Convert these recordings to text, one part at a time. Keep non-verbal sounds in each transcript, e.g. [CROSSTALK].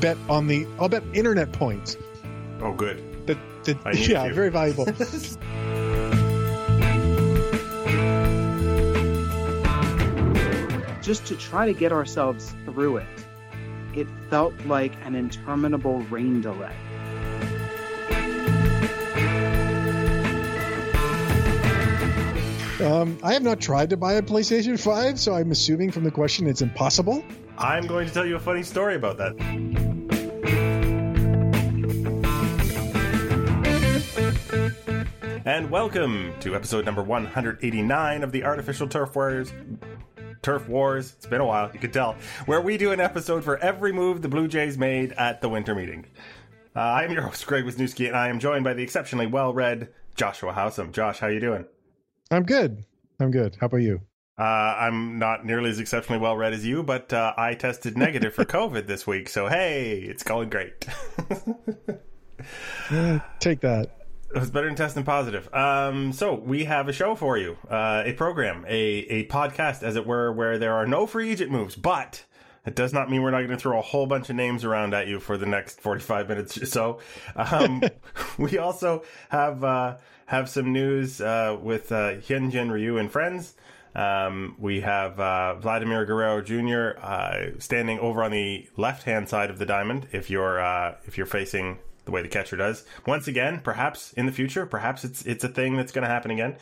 bet on the. I'll bet internet points. Oh, good. That, that yeah, you. very valuable. [LAUGHS] just to try to get ourselves through it, it felt like an interminable rain delay. um, I have not tried to buy a PlayStation Five, so I'm assuming from the question it's impossible. I'm going to tell you a funny story about that. And welcome to episode number 189 of the Artificial Turf Warriors. Turf Wars. It's been a while, you can tell. Where we do an episode for every move the Blue Jays made at the winter meeting. Uh, I am your host, Greg Wisniewski, and I am joined by the exceptionally well-read Joshua Howsam. Josh, how you doing? I'm good. I'm good. How about you? Uh, I'm not nearly as exceptionally well read as you, but uh, I tested negative for [LAUGHS] COVID this week, so hey, it's going great. Eh, [LAUGHS] take that. It was better than testing positive. Um, so we have a show for you, uh, a program, a a podcast, as it were, where there are no free agent moves, but it does not mean we're not going to throw a whole bunch of names around at you for the next forty five minutes or so. Um, [LAUGHS] we also have uh, have some news uh, with uh, Hyun-Jin Ryu and friends. Um, we have uh, Vladimir Guerrero Jr. Uh, standing over on the left hand side of the diamond. If you're uh, if you're facing the way the catcher does, once again, perhaps in the future, perhaps it's it's a thing that's going to happen again.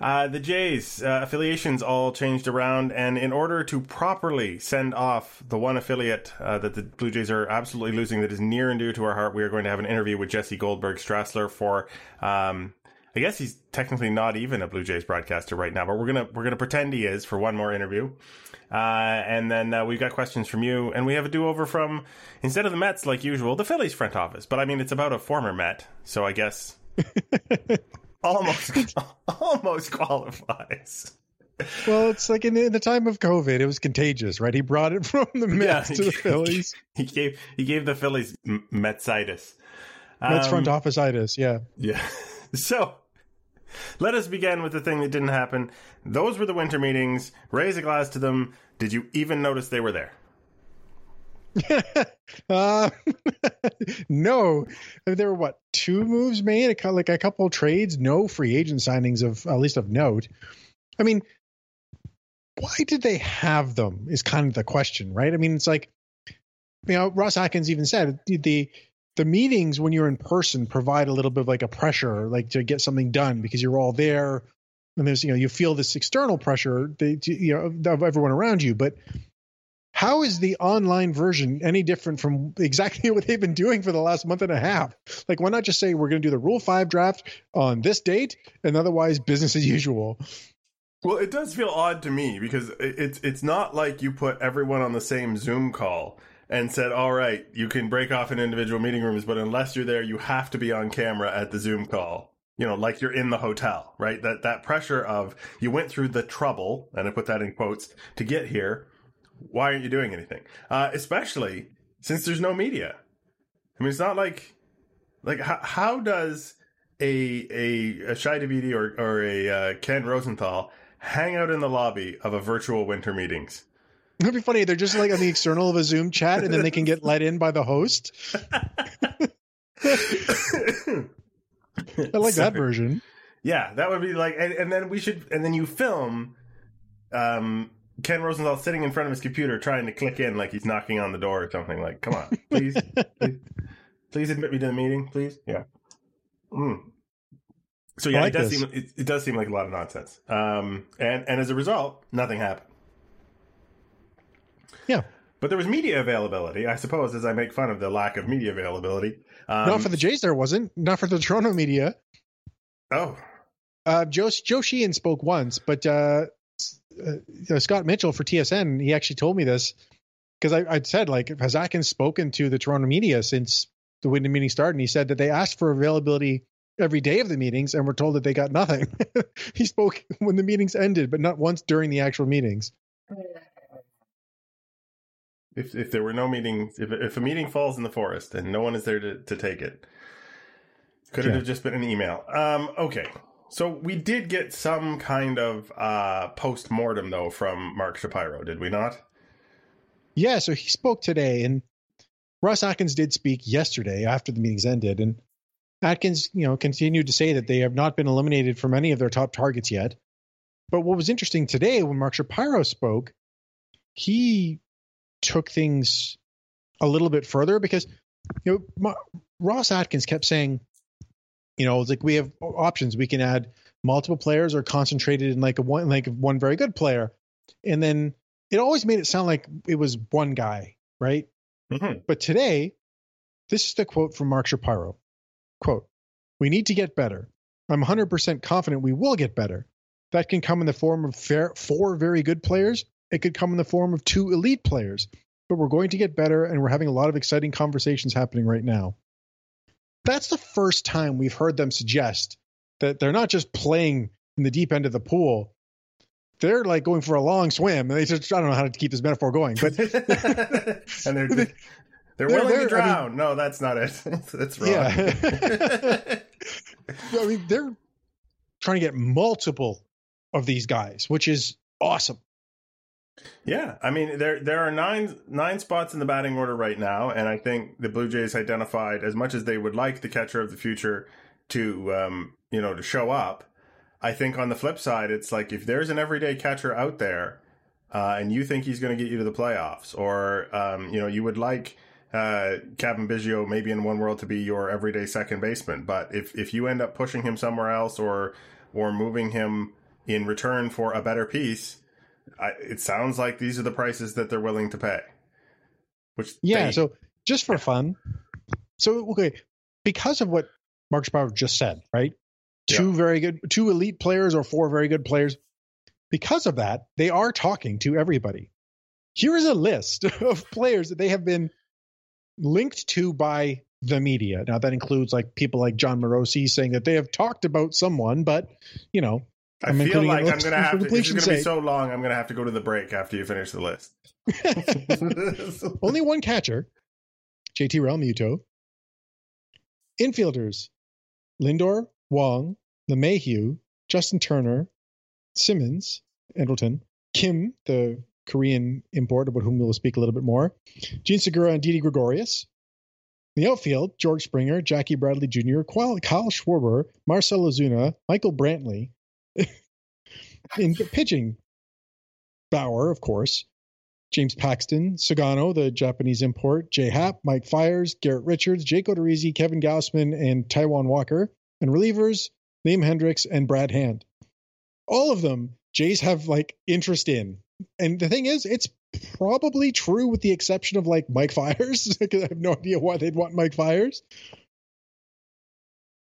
Uh, the Jays uh, affiliations all changed around, and in order to properly send off the one affiliate uh, that the Blue Jays are absolutely losing, that is near and dear to our heart, we are going to have an interview with Jesse Goldberg-Strassler for. Um, I guess he's technically not even a Blue Jays broadcaster right now, but we're gonna we're gonna pretend he is for one more interview, uh, and then uh, we've got questions from you, and we have a do over from instead of the Mets like usual, the Phillies front office. But I mean, it's about a former Met, so I guess [LAUGHS] almost almost qualifies. Well, it's like in, in the time of COVID, it was contagious, right? He brought it from the Mets to the Phillies. He gave he gave the Phillies Metsitis. Mets Um, front office itis, yeah. Yeah. [LAUGHS] So let us begin with the thing that didn't happen. Those were the winter meetings. Raise a glass to them. Did you even notice they were there? uh, [LAUGHS] [LAUGHS] no, there were what two moves made, like a couple trades, no free agent signings of at least of note. I mean, why did they have them? Is kind of the question, right? I mean, it's like you know, Ross Atkins even said the the, meetings when you're in person provide a little bit of like a pressure, like to get something done because you're all there, and there's you know you feel this external pressure, that, you know, of everyone around you, but how is the online version any different from exactly [LAUGHS] what they've been doing for the last month and a half? Like, why not just say we're going to do the Rule 5 draft on this date and otherwise business as usual? Well, it does feel odd to me because it's it's not like you put everyone on the same Zoom call and said, "All right, you can break off in individual meeting rooms, but unless you're there, you have to be on camera at the Zoom call." You know, like you're in the hotel, right? That that pressure of you went through the trouble, and I put that in quotes, to get here. Why aren't you doing anything? Uh, especially since there's no media. I mean, it's not like like how, how does a a a Shi Davidi or or a uh, Ken Rosenthal hang out in the lobby of a virtual winter meetings? It'd be funny. They're just like on the external of a Zoom chat and then they can get let in by the host. I like that version. Yeah, that would be like, and, and then we should, and then you film, um, Ken Rosenthal sitting in front of his computer trying to click in like he's knocking on the door or something. Like, come on, please, please, please admit me to the meeting, please. Yeah. Mm. So yeah, like it does this. seem it, it does seem like a lot of nonsense. Um, and and as a result, nothing happened. Yeah. But there was media availability, I suppose, as I make fun of the lack of media availability. Um, Not for the Jays, there wasn't. Not for the Toronto media. oh, Uh, Joe, Joe Sheehan spoke once, but uh, uh, Scott Mitchell for TSN, he actually told me this because I, I said, like, has Atkins spoken to the Toronto media since the winter meeting started? And he said that they asked for availability every day of the meetings and were told that they got nothing. [LAUGHS] he spoke when the meetings ended, but not once during the actual meetings. If if there were no meetings, if if a meeting falls in the forest and no one is there to, to take it, could it have just been an email? Um, okay. So we did get some kind of uh, post mortem though from Mark Shapiro, did we not? Yeah, so he spoke today, and Ross Atkins did speak yesterday after the meetings ended, and Atkins, you know, continued to say that they have not been eliminated from any of their top targets yet. But what was interesting today when Mark Shapiro spoke, he took things a little bit further because you know Ross Atkins kept saying, you know, like we have options. We can add multiple players or concentrated in like a one like one very good player, and then it always made it sound like it was one guy, right? Mhm. But today, this is the quote from Mark Shapiro. Quote, we need to get better. I'm 100% confident we will get better. That can come in the form of fair, four very good players. It could come in the form of two elite players. But we're going to get better, and we're having a lot of exciting conversations happening right now. That's the first time we've heard them suggest that they're not just playing in the deep end of the pool. They're like going for a long swim. And they just, I don't know how to keep this metaphor going, but [LAUGHS] and they're [LAUGHS] they're, They're- willing they're- to drown. no, that's not it. [LAUGHS] that's wrong. Yeah. I mean, they're trying to get multiple of these guys, which is awesome. Yeah, I mean there there are nine nine spots in the batting order right now, and I think the Blue Jays identified as much as they would like the catcher of the future to um, you know to show up. I think on the flip side, it's like if there's an everyday catcher out there, uh, and you think he's going to get you to the playoffs, or um, you know you would like uh, Cavan Biggio maybe in one world to be your everyday second baseman, but if if you end up pushing him somewhere else or or moving him in return for a better piece I, it sounds like these are the prices that they're willing to pay. Which Yeah. they- So just for fun. So, okay. Because of what Mark Shapiro just said, right? Two very good, two elite players or four very good players. Because of that, they are talking to everybody. Here is a list [LAUGHS] of players that they have been linked to by the media. Now, that includes like people like Jon Morosi saying that they have talked about someone, but, you know, I I'm feel like I'm gonna [LAUGHS] have to. This is gonna be so long. I'm gonna have to go to the break after you finish the list. [LAUGHS] Only one catcher, JT Realmuto. Infielders, Lindor, Wong, LeMahieu, Justin Turner, Simmons, Andrelton, Kim, the Korean import about whom we'll speak a little bit more, Jean Segura and Didi Gregorius. In the outfield, George Springer, Jackie Bradley Jr., Kyle Kyle Schwarber, Marcel Ozuna, Michael Brantley. In pitching, Bauer, of course, James Paxton, Sugano, the Japanese import, Jay Happ, Mike Fiers, Garrett Richards, Jake Odorizzi, Kevin Gausman, and Taijuan Walker. And relievers, Liam Hendriks and Brad Hand. All of them, Jays have like interest in. And the thing is, it's probably true with the exception of like Mike Fiers, [LAUGHS] because I have no idea why they'd want Mike Fiers.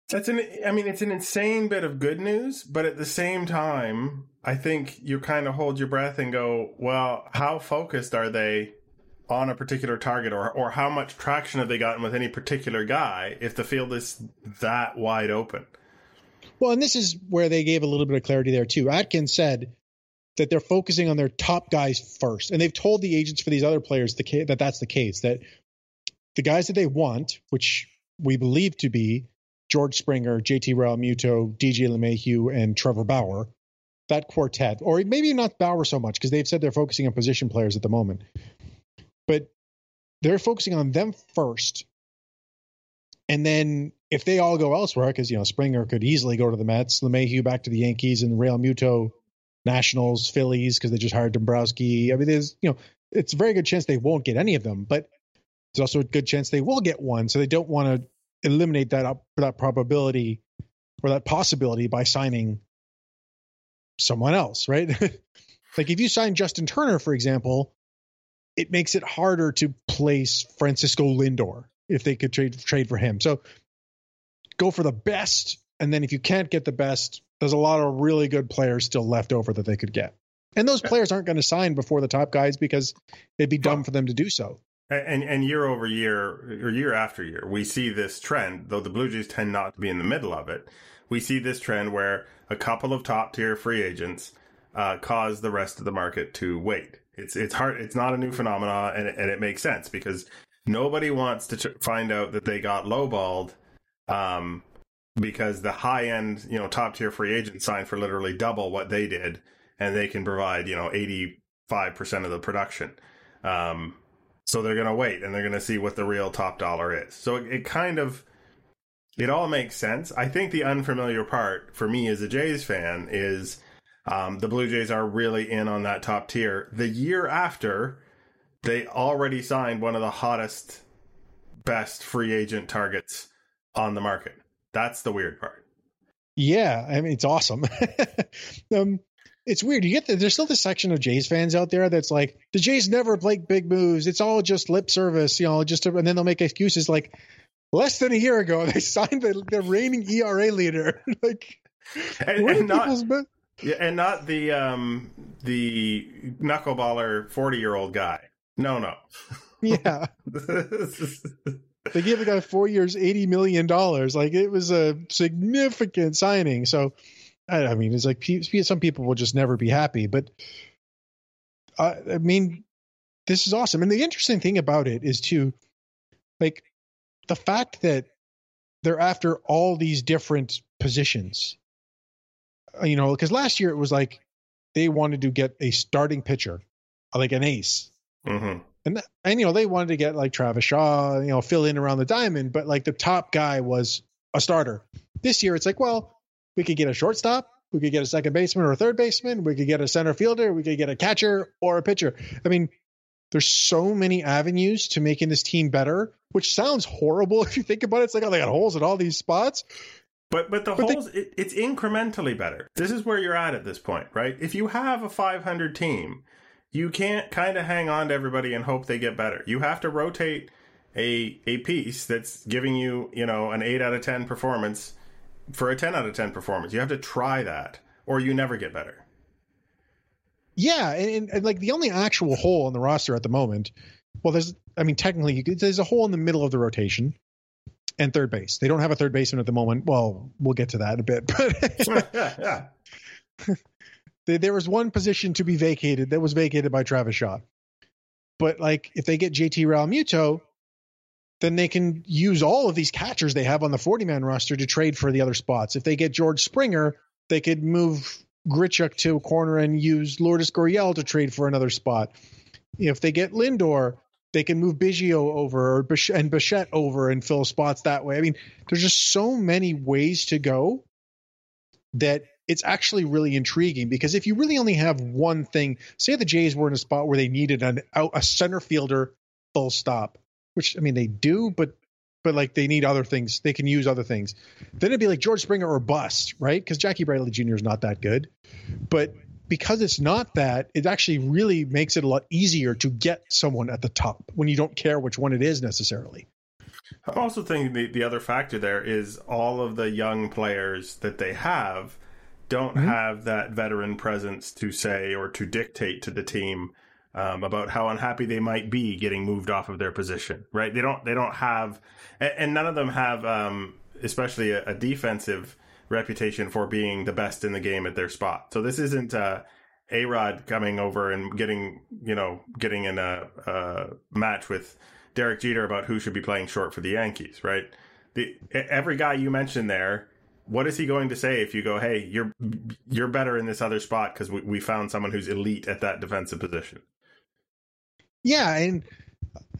That's an. I mean, it's an insane bit of good news, but at the same time, I think you kind of hold your breath and go, "Well, how focused are they on a particular target, or or how much traction have they gotten with any particular guy if the field is that wide open?" Well, and this is where they gave a little bit of clarity there too. Atkins said that they're focusing on their top guys first, and they've told the agents for these other players the that that's the case. That the guys that they want, which we believe to be George Springer, JT Realmuto, DJ LeMahieu, and Trevor Bauer, that quartet, or maybe not Bauer so much because they've said they're focusing on position players at the moment, but they're focusing on them first. And then if they all go elsewhere, because you know Springer could easily go to the Mets, LeMahieu back to the Yankees, and Realmuto, Nationals, Phillies, because they just hired Dombrowski. I mean, there's you know it's a very good chance they won't get any of them, but there's also a good chance they will get one. So they don't want to eliminate that that probability or that possibility by signing someone else, right? [LAUGHS] like if you sign Justin Turner, for example, it makes it harder to place Francisco Lindor if they could trade trade for him. So go for the best, and then if you can't get the best, there's a lot of really good players still left over that they could get. And those players aren't going to sign before the top guys because it'd be dumb for them to do so. And and year over year or year after year, we see this trend. Though the Blue Jays tend not to be in the middle of it, we see this trend where a couple of top tier free agents uh, cause the rest of the market to wait. It's it's hard. It's not a new phenomenon, and and it makes sense because nobody wants to ch- find out that they got lowballed, um, because the high end, you know, top tier free agent signed for literally double what they did, and they can provide you know eighty five percent of the production. Um, So they're going to wait and they're going to see what the real top dollar is. So it, it, kind of it all makes sense. I think the unfamiliar part for me as a Jays fan is um, the Blue Jays are really in on that top tier. The year after, they already signed one of the hottest, best free agent targets on the market. That's the weird part. Yeah, I mean it's awesome. [LAUGHS] um, it's weird. You get the, there's still this section of Jays fans out there that's like the Jays never play big moves. It's all just lip service, you know. Just to, and then they'll make excuses like less than a year ago [LAUGHS] they signed the, the reigning ERA leader. [LAUGHS] like, and, and not yeah, and not the um the knuckleballer forty year old guy. No, no. [LAUGHS] Yeah. they gave the guy four years, eighty million dollars. Like it was a significant signing. So, I, I mean, it's like some people will just never be happy. But uh, I mean, this is awesome. And the interesting thing about it is too, like, the fact that they're after all these different positions. Uh, you know, because last year it was like they wanted to get a starting pitcher, like an ace. Mm-hmm. And, and you know they wanted to get like Travis Shaw, you know, fill in around the diamond, but like the top guy was a starter. This year it's like, well, we could get a shortstop, we could get a second baseman or a third baseman, we could get a center fielder, we could get a catcher or a pitcher. I mean, there's so many avenues to making this team better, which sounds horrible [LAUGHS] if you think about it. It's like, oh, they got holes at all these spots. But but the but holes, they, it, it's incrementally better. This is where you're at at this point, right? If you have a 500 team you can't kind of hang on to everybody and hope they get better. You have to rotate a a piece that's giving you, you know, an 8 out of 10 performance for a 10 out of 10 performance. You have to try that or you never get better. Yeah, and, and like the only actual hole in the roster at the moment, well there's I mean technically there's a hole in the middle of the rotation and third base. They don't have a third baseman at the moment. Well, we'll get to that in a bit, [LAUGHS] but [LAUGHS] yeah, yeah. there was one position to be vacated that was vacated by Travis Shaw. But like if they get JT Realmuto, then they can use all of these catchers they have on the 40 man roster to trade for the other spots. If they get George Springer, they could move Grichuk to a corner and use Lourdes Gurriel to trade for another spot. If they get Lindor, they can move Biggio over and Bichette over and fill spots that way. I mean, there's just so many ways to go that it's actually really intriguing because if you really only have one thing, say the Jays were in a spot where they needed an a center fielder full stop, which I mean they do, but but like they need other things, they can use other things. Then it'd be like George Springer or bust, right? Because Jackie Bradley Jr. is not that good, but because it's not that, it actually really makes it a lot easier to get someone at the top when you don't care which one it is necessarily. I'm also thinking the, the other factor there is all of the young players that they have don't mm-hmm. have that veteran presence to say or to dictate to the team um, about how unhappy they might be getting moved off of their position. Right? They don't. They don't have, and, none of them have, um, especially a, a, defensive reputation for being the best in the game at their spot. So this isn't. Uh, A-Rod coming over and getting, you know, getting in a, a match with Derek Jeter about who should be playing short for the Yankees, right? The every guy you mentioned there what is he going to say if you go, "Hey, you're you're better in this other spot because we, we found someone who's elite at that defensive position"? Yeah, and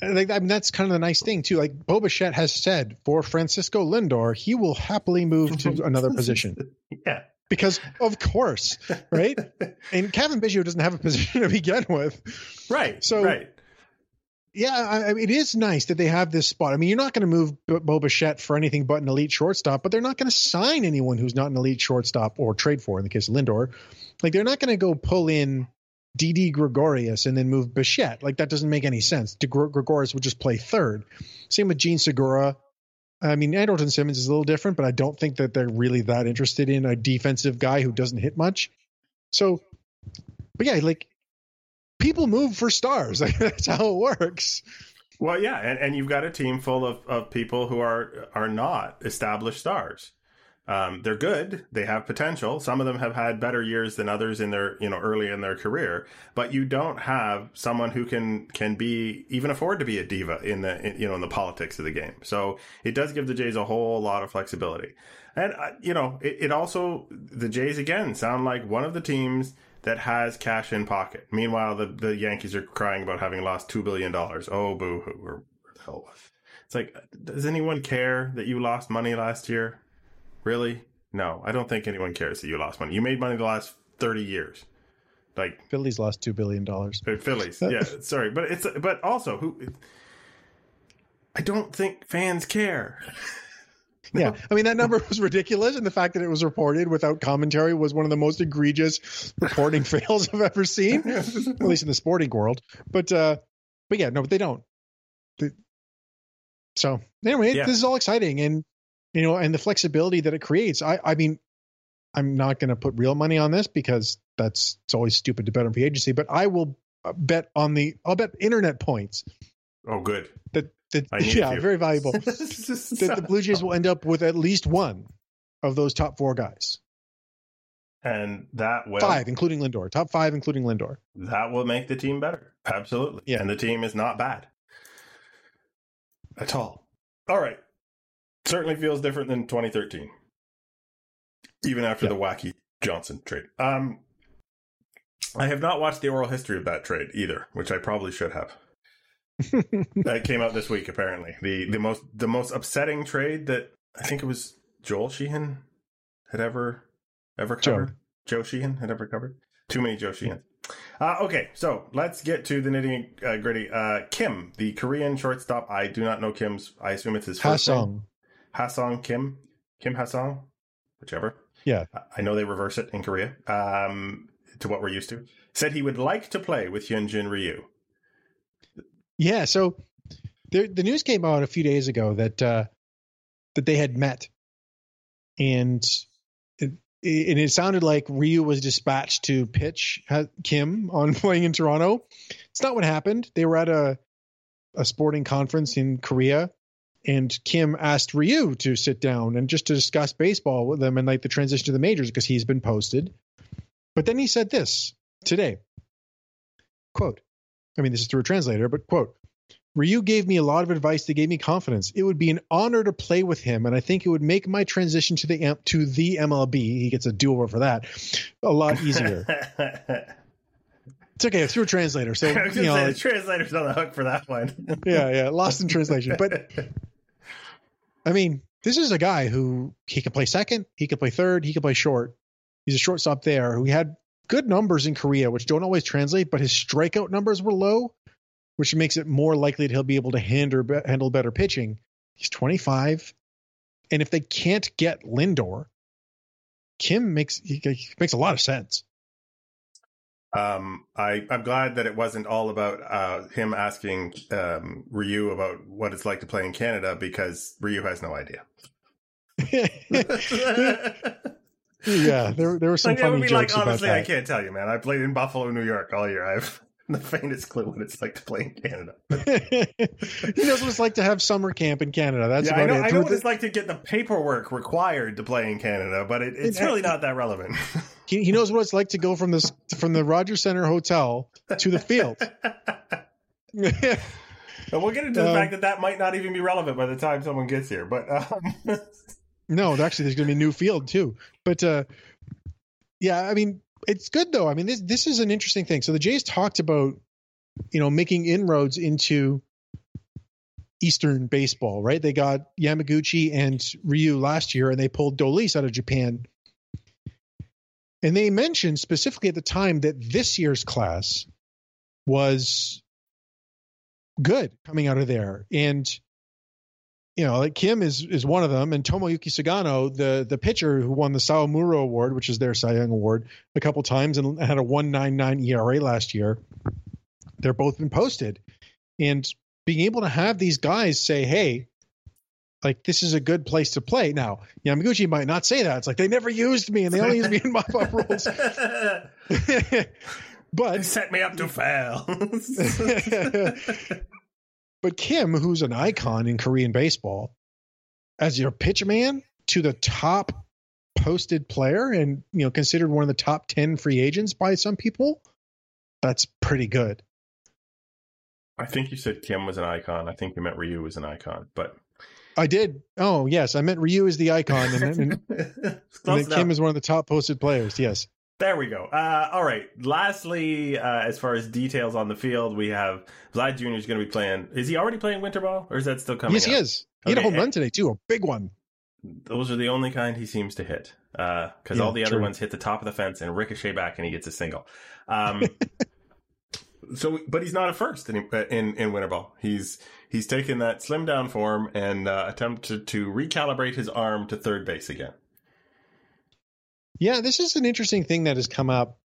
uh, like I mean, that's kind of the nice thing too. Like Bo has said for Francisco Lindor, he will happily move to [LAUGHS] another position. yeah, because of course, right? [LAUGHS] and Cavan Biggio doesn't have a position [LAUGHS] to begin with, right? So right yeah, I, it is nice that they have this spot. I mean, you're not going to move Bichette for anything but an elite shortstop, but they're not going to sign anyone who's not an elite shortstop or trade for in the case of Lindor. Like they're not going to go pull in Didi Gregorius and then move Bichette. Like that doesn't make any sense. De Gregorius would just play third. Same with Jean Segura. I mean, Andrelton Simmons is a little different, but I don't think that they're really that interested in a defensive guy who doesn't hit much. So, but yeah, like people move for stars. [LAUGHS] That's how it works. Well, yeah, and, and you've got a team full of, of people who are are not established stars. Um, they're good. They have potential. Some of them have had better years than others in their, you know, early in their career. But you don't have someone who can can be even afford to be a diva in the, in, you know, in the politics of the game. So it does give the Jays a whole lot of flexibility. And uh, you know, it, it also the Jays again sound like one of the teams that has cash in pocket. Meanwhile, the the Yankees are crying about having lost two billion dollars. Oh, boo hoo! Or the hell was? It's like, does anyone care that you lost money last year? Really? No, I don't think anyone cares that you lost money. You made money the last thirty years. Like Phillies lost two billion dollars. Phillies, yeah. [LAUGHS] sorry, but it's but also who. I don't think fans care. Yeah, I mean that number was ridiculous, and the fact that it was reported without commentary was one of the most egregious reporting [LAUGHS] fails I've ever seen, at least in the sporting world. But uh, but yeah, no, but they don't. They, so anyway, Yeah. this is all exciting, and you know, and the flexibility that it creates. I I mean, I'm not going to put real money on this because that's it's always stupid to bet on free agency, but I will uh, bet on the I'll bet internet points Oh, good. that that [LAUGHS] yeah, to. very valuable [LAUGHS] that the Blue Jays will end up with at least one of those top four guys. and that will five, including Lindor. Top five, including Lindor. that will make the team better. Absolutely. Yeah. And the team is not bad at all. All right. Certainly feels different than 2013, even after Yeah. the wacky Johnson trade. Um, I have not watched the oral history of that trade either, which I probably should have. [LAUGHS] that came out this week apparently. The the most the most upsetting trade that i think it was joel sheehan had ever ever covered. Joe sheehan had ever covered? Too many joe sheehan. Uh, okay so let's get to the nitty uh, gritty. Uh, kim the korean shortstop. I do not know kim's i assume it's his first name. Ha-Seong. Ha-Seong kim kim Ha-Seong whichever Yeah. I- know they reverse it in korea um, to what we're used to said he would like to play with Hyun-Jin Ryu Yeah. So there, the news came out a few days ago that uh, that they had met, and it, and it sounded like Ryu was dispatched to pitch Kim on [LAUGHS] playing in Toronto. It's not what happened. They were at a a sporting conference in Korea, and Kim asked Ryu to sit down and just to discuss baseball with them and like the transition to the majors because he's been posted. But then he said this today. Quote. I mean, this is through a translator, but quote, Ryu gave me a lot of advice that gave me confidence. It would be an honor to play with him, and I think it would make my transition to the to the MLB. He gets a do over for that. A lot easier. [LAUGHS] it's okay. It's through a translator, so [LAUGHS] I was you know, say the translator's on the hook for that one. yeah, yeah, lost in translation. But [LAUGHS] I mean, this is a guy who he can play second, he can play third, he can play short. He's a shortstop there who had good numbers in Korea, which don't always translate, but his strikeout numbers were low, which makes it more likely that he'll be able to handle, handle better pitching. He's 25. And if they can't get Lindor, Kim makes he, he makes a lot of sense. Um, I I'm glad that it wasn't all about uh, him asking um, Ryu about what it's like to play in Canada because Ryu has no idea. [LAUGHS] yeah, there there were some like, funny jokes like about honestly, I can't tell you, man. I played in Buffalo, New York all year. I've [LAUGHS] the faintest clue what it's like to play in Canada. [LAUGHS] he knows what it's like to have summer camp in Canada. That's yeah, about I know. it. I know what it's like to get the paperwork required to play in Canada, but it, it's really not that relevant. [LAUGHS] he, he knows what it's like to go from this from the Rogers Center Hotel to the field. And we'll get into the Um, fact that that might not even be relevant by the time someone gets here. But um, no, actually, there's going to be a new field too. But uh, yeah, I mean, it's good though. I mean, this this is an interesting thing. So the Jays talked about you know making inroads into Eastern baseball, right? They got Yamaguchi and Ryu last year, and they pulled Dolis out of Japan. And they mentioned specifically at the time that this year's class was good coming out of there. And you know, like Kim is is one of them, and Tomoyuki Sugano, the the pitcher who won the Sawamura Award, which is their Cy Young Award, a couple times and had a one nine nine ERA last year. They're both been posted, and being able to have these guys say, "Hey, like this is a good place to play." Now, Yamaguchi might not say that. It's like they never used me, and they only used me in mop up roles. but set me up to fail. [LAUGHS] [LAUGHS] But Kim, who's an icon in Korean baseball, as your pitch man to the top posted player and you know considered one of the top 10 free agents by some people that's pretty good I think you said Kim was an icon. I think you meant Ryu was an icon, but i did oh yes i meant ryu is the icon and, and, and [LAUGHS] then kim enough. is one of the top posted players yes There we go. Uh, all right. Lastly, uh, as far as details on the field, we have Vlad Jr. is going to be playing. Is he already playing winter ball, or is that still coming? yes he up? is he had a home run today too a big one Those are the only kind he seems to hit, because Yeah, all the other true. ones hit the top of the fence and ricochet back, and he gets a single. Um, [LAUGHS] so, but he's not a first in in, in winter ball. He's he's taken that slim down form and uh, attempted to recalibrate his arm to third base again. Yeah, this is an interesting thing that has come up.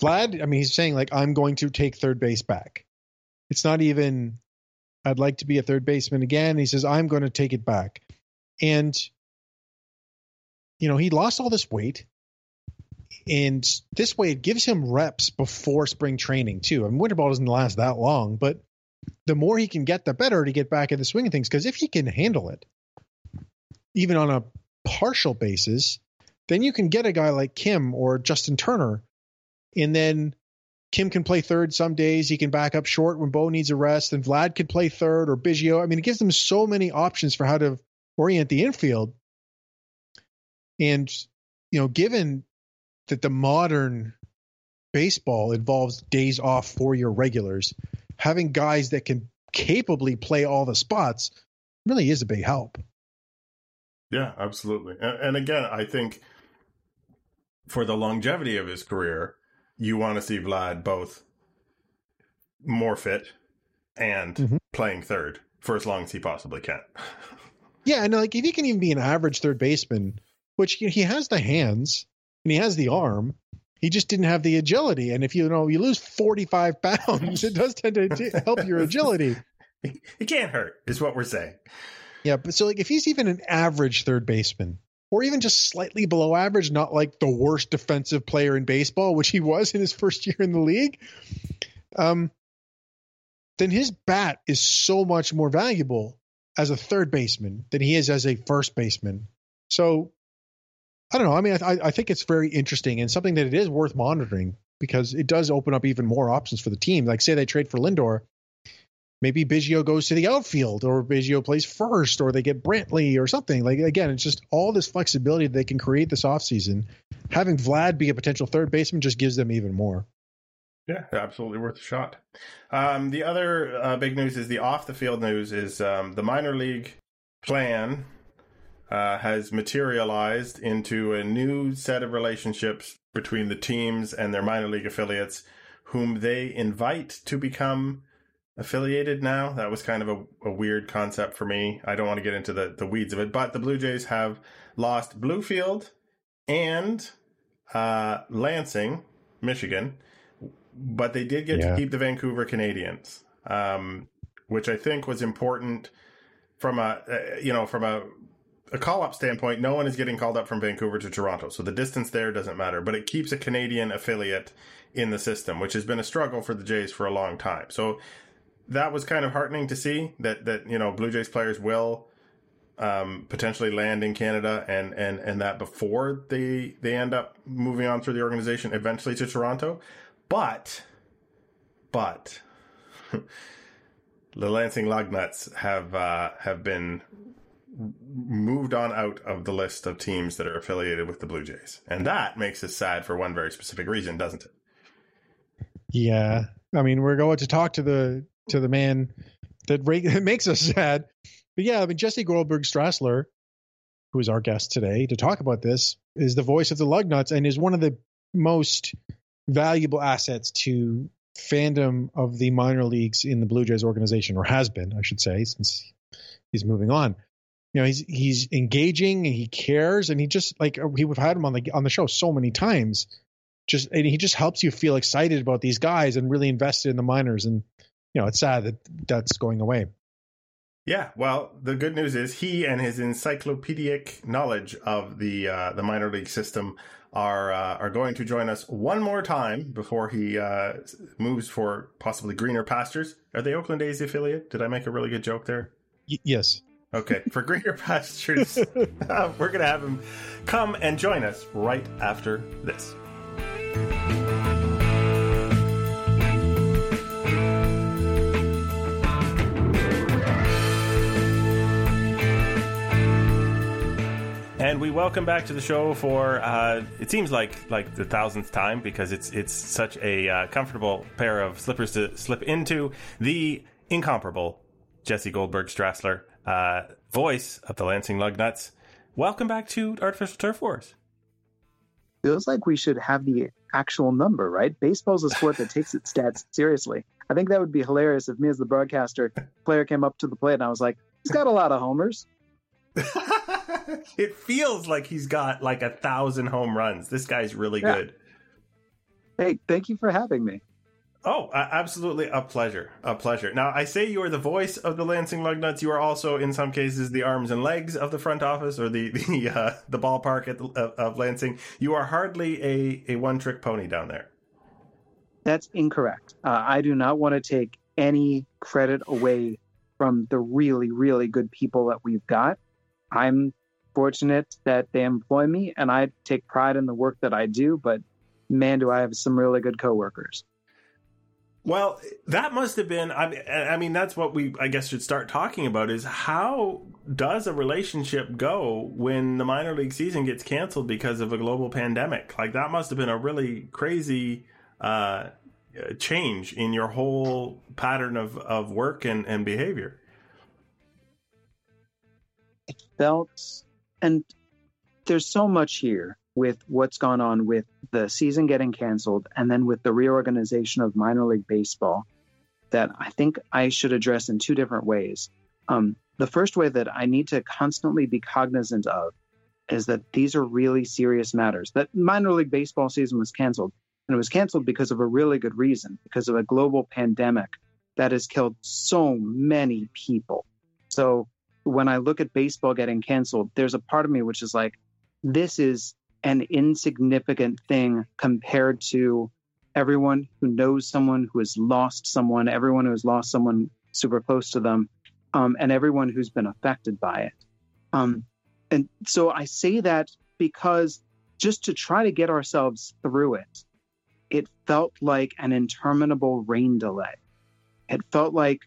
Vlad, I mean, he's saying like I'm going to take third base back. It's not even I'd like to be a third baseman again. He says I'm going to take it back. And you know, he lost all this weight. And this way it gives him reps before spring training too. I mean, winter ball doesn't last that long, but the more he can get, the better to get back in the swing of things. Because if he can handle it, even on a partial basis, then you can get a guy like Kim or Justin Turner, and then Kim can play third some days. He can back up short when Bo needs a rest, and Vlad can play third or Biggio. I mean, it gives them so many options for how to orient the infield. And you know, given that the modern baseball involves days off for your regulars, having guys that can capably play all the spots really is a big help. Yeah, absolutely. And, and again, I think for the longevity of his career, you want to see Vlad both more fit and Mhm. playing third for as long as he possibly can. [LAUGHS] Yeah, and like if he can even be an average third baseman, which he he has the hands and he has the arm, he just didn't have the agility. And if you know you lose forty five [LAUGHS] pounds, it does tend to help your agility. [LAUGHS] it can't hurt, is what we're saying. Yeah, but so like if he's even an average third baseman, or even just slightly below average, not like the worst defensive player in baseball, which he was in his first year in the league, um, then his bat is so much more valuable as a third baseman than he is as a first baseman. So I don't know. I mean, I, I think it's very interesting and something that it is worth monitoring because it does open up even more options for the team. Like, say they trade for Lindor, maybe Biggio goes to the outfield, or Biggio plays first, or they get Brantley or something. Like, again, it's just all this flexibility they can create this offseason. Having Vlad be a potential third baseman just gives them even more. Yeah, absolutely worth a shot. Um, the other uh, big news is the off the field news is um, the minor league plan uh, has materialized into a new set of relationships between the teams and their minor league affiliates, whom they invite to become affiliated now. That was kind of a, a weird concept for me. I don't want to get into the, the weeds of it, but the Blue Jays have lost Bluefield and uh, Lansing, Michigan but they did get Yeah. to keep the Vancouver Canadians, um, which I think was important from a uh, you know from a a call up standpoint. No one is getting called up from Vancouver to Toronto, so the distance there doesn't matter. But it keeps a Canadian affiliate in the system, which has been a struggle for the Jays for a long time. So that was kind of heartening to see that that you know Blue Jays players will um, potentially land in Canada and and and that before they they end up moving on through the organization eventually to Toronto. But, but [LAUGHS] the Lansing Lugnuts have uh, have been moved on out of the list of teams that are affiliated with the Blue Jays, and that makes us sad for one very specific reason, doesn't it? Yeah, I mean, we're going to talk to the to the man that, ra- [LAUGHS] makes us sad. But yeah, I mean, Jesse Goldberg-Strassler, who is our guest today to talk about this, is the voice of the Lugnuts and is one of the most valuable assets to fandom of the minor leagues in the Blue Jays organization, or has been, I should say, since he's moving on. You know, he's he's engaging and he cares, and he just like we we've had him on the on the show so many times. Just and he just helps you feel excited about these guys and really invested in the minors. And you know, it's sad that that's going away. Yeah, well, the good news is he and his encyclopedic knowledge of the uh, the minor league system are uh, are going to join us one more time before he uh, moves for possibly greener pastures. Are they Oakland A's affiliate? Did I make a really good joke there? Y- yes. Okay, for greener [LAUGHS] pastures, [LAUGHS] uh, we're going to have him come and join us right after this. Welcome back to the show for uh, it seems like like the thousandth time because it's it's such a uh, comfortable pair of slippers to slip into the incomparable Jesse Goldberg-Strassler, uh, voice of the Lansing Lugnuts. Welcome back to Artificial Turf Wars. Feels like we should have the actual number, right? Baseball's a sport that takes its stats [LAUGHS] seriously. I think that would be hilarious if me as the broadcaster player came up to the plate and I was like, he's got a lot of homers. [LAUGHS] [LAUGHS] it feels like he's got like a thousand home runs. This guy's really Yeah. good. Hey, thank you for having me. Oh, uh, absolutely a pleasure. A pleasure. Now, I say you are the voice of the Lansing Lugnuts. You are also, in some cases, the arms and legs of the front office or the [LAUGHS] the uh, the ballpark at the, of, of Lansing. You are hardly a, a one trick pony down there. That's incorrect. Uh, I do not want to take any credit away from the really, really good people that we've got. I'm fortunate that they employ me and I take pride in the work that I do, but man, do I have some really good coworkers. Well, that must have been. I mean, I mean, that's what we, I guess, should start talking about. Is how does a relationship go when the minor league season gets canceled because of a global pandemic? Like that must have been a really crazy uh, change in your whole pattern of, of work and, and behavior. it felt and there's so much here with what's gone on with the season getting canceled and then with the reorganization of minor league baseball that I think I should address in two different ways. Um, the first way that I need to constantly be cognizant of is that these are really serious matters. That minor league baseball season was canceled, and it was canceled because of a really good reason, because of a global pandemic that has killed so many people. So when I look at baseball getting canceled, there's a part of me which is like, this is an insignificant thing compared to everyone who knows someone who has lost someone, everyone who has lost someone super close to them, um, and everyone who's been affected by it. Um, and so I say that because just to try to get ourselves through it, it felt like an interminable rain delay. It felt like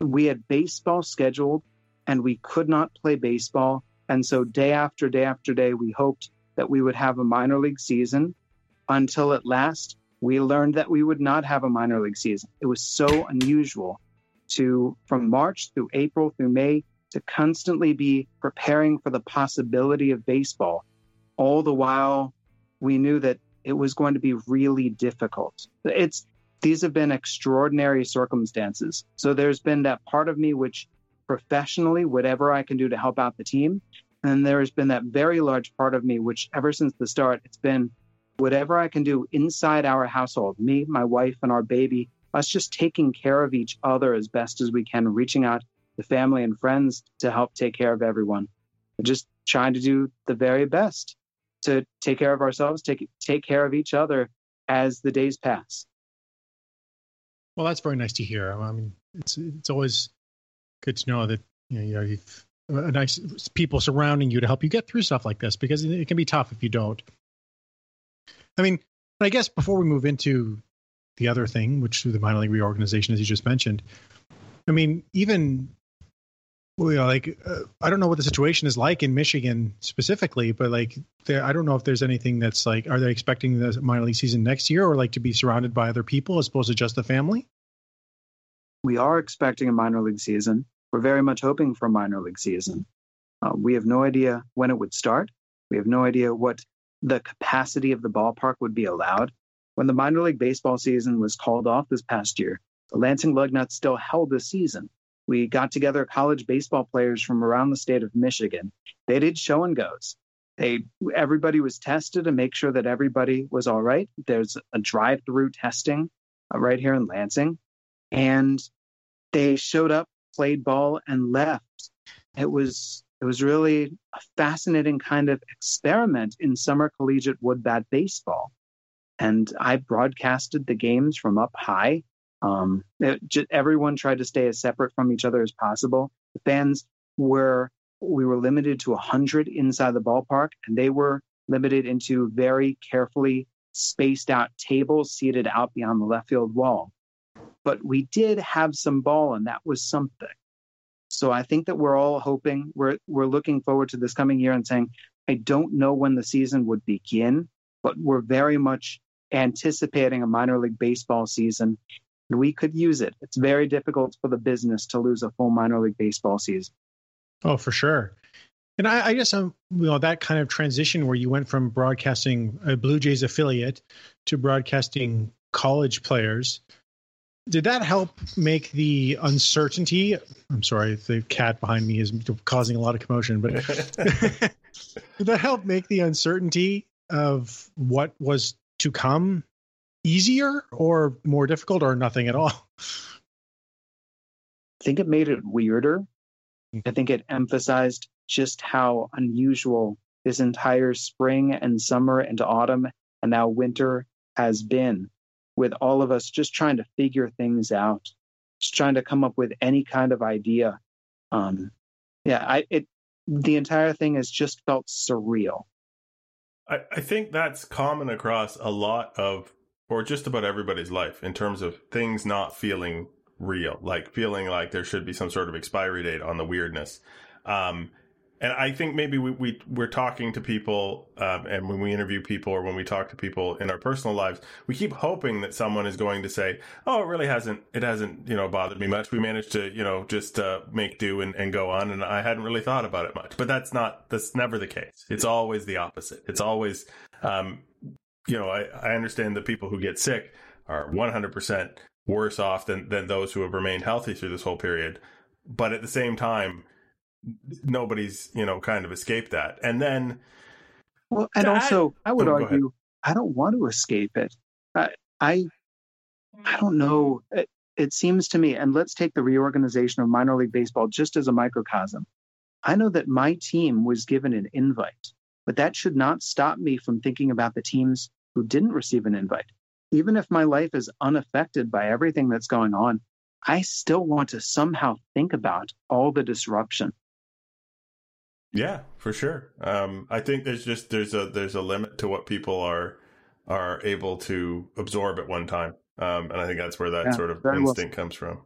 we had baseball scheduled and we could not play baseball. And so day after day after day, we hoped that we would have a minor league season until at last we learned that we would not have a minor league season. It was so unusual to, from March through April through May, to constantly be preparing for the possibility of baseball, all the while we knew that it was going to be really difficult. It's, these have been extraordinary circumstances. So there's been that part of me which professionally, whatever I can do to help out the team. And there has been that very large part of me, which ever since the start, it's been whatever I can do inside our household, me, my wife, and our baby, us just taking care of each other as best as we can, reaching out to family and friends to help take care of everyone. Just trying to do the very best to take care of ourselves, take take care of each other as the days pass. Well, that's very nice to hear. I mean, it's it's always good to know that you know, you you've a nice people surrounding you to help you get through stuff like this because it can be tough if you don't. I mean, but I guess before we move into the other thing, which the minor league reorganization, as you just mentioned, I mean, even you know, like uh, I don't know what the situation is like in Michigan specifically, but like there, I don't know if there's anything that's like, are they expecting the minor league season next year or like to be surrounded by other people as opposed to just the family? We are expecting a minor league season. We're very much hoping for a minor league season. Uh, we have no idea when it would start. We have no idea what the capacity of the ballpark would be allowed. When the minor league baseball season was called off this past year, the Lansing Lugnuts still held the season. We got together college baseball players from around the state of Michigan. They did show and goes. They everybody was tested to make sure that everybody was all right. There's a drive-through testing uh, right here in Lansing, and they showed up, played ball, and left. It was it was really a fascinating kind of experiment in summer collegiate wood bat baseball. And I broadcasted the games from up high. Um, it, just, everyone tried to stay as separate from each other as possible. The fans were we were limited to 100 inside the ballpark, and they were limited into very carefully spaced out tables seated out beyond the left field wall. But we did have some ball, and that was something. So I think that we're all hoping we're we're looking forward to this coming year and saying, I don't know when the season would begin, but we're very much anticipating a minor league baseball season. And we could use it. It's very difficult for the business to lose a full minor league baseball season. Oh, for sure. And I, I guess um, you know that kind of transition where you went from broadcasting a Blue Jays affiliate to broadcasting college players. Did that help make the uncertainty? I'm sorry, the cat behind me is causing a lot of commotion, but [LAUGHS] did that help make the uncertainty of what was to come easier or more difficult or nothing at all? I think it made it weirder. Hmm. I think it emphasized just how unusual this entire spring and summer and autumn and now winter has been with all of us just trying to figure things out, just trying to come up with any kind of idea. Um, yeah, I, it, the entire thing has just felt surreal. I, I think that's common across a lot of, or just about everybody's life in terms of things not feeling real, like feeling like there should be some sort of expiry date on the weirdness. Um, and I think maybe we, we we're talking to people, um, and when we interview people or when we talk to people in our personal lives, we keep hoping that someone is going to say, "Oh, it really hasn't it hasn't you know bothered me much. We managed to you know just uh, make do and, and go on, and I hadn't really thought about it much." But that's not that's never the case. It's always the opposite. It's always, um, you know, I, I understand that people who get sick are one hundred percent worse off than than those who have remained healthy through this whole period, but at the same time nobody's you know kind of escaped that. And then well and also i would oh, argue i don't want to escape it. I i, I don't know. It, it seems to me and let's take the reorganization of minor league baseball just as a microcosm. I know that my team was given an invite but that should not stop me from thinking about the teams who didn't receive an invite. Even if my life is unaffected by everything that's going on I still want to somehow think about all the disruption yeah, for sure. Um, I think there's just there's a there's a limit to what people are are able to absorb at one time, um, and I think that's where that yeah, sort of instinct well. comes from.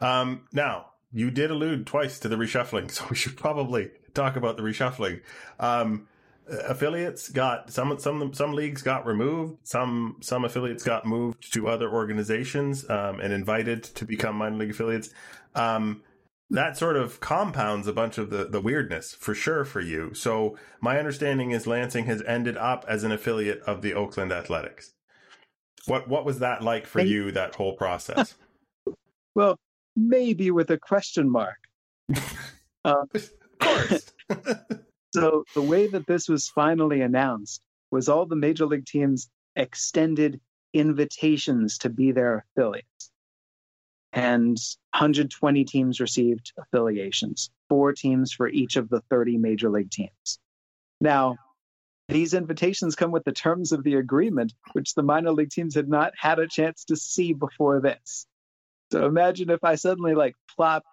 Um, now, you did allude twice to the reshuffling, [LAUGHS] so we should probably talk about the reshuffling. Um, affiliates got some some some leagues got removed. Some some affiliates got moved to other organizations um, and invited to become minor league affiliates. Um, that sort of compounds a bunch of the, the weirdness for sure for you. So my understanding is Lansing has ended up as an affiliate of the Oakland Athletics. What what was that like for you? That whole process. [LAUGHS] well, maybe with a question mark. [LAUGHS] Uh, of course. [LAUGHS] so the way that this was finally announced was all the major league teams extended invitations to be their affiliates and 120 teams received affiliations, four teams for each of the 30 major league teams. Now, these invitations come with the terms of the agreement, which the minor league teams had not had a chance to see before this. So imagine if I suddenly like plop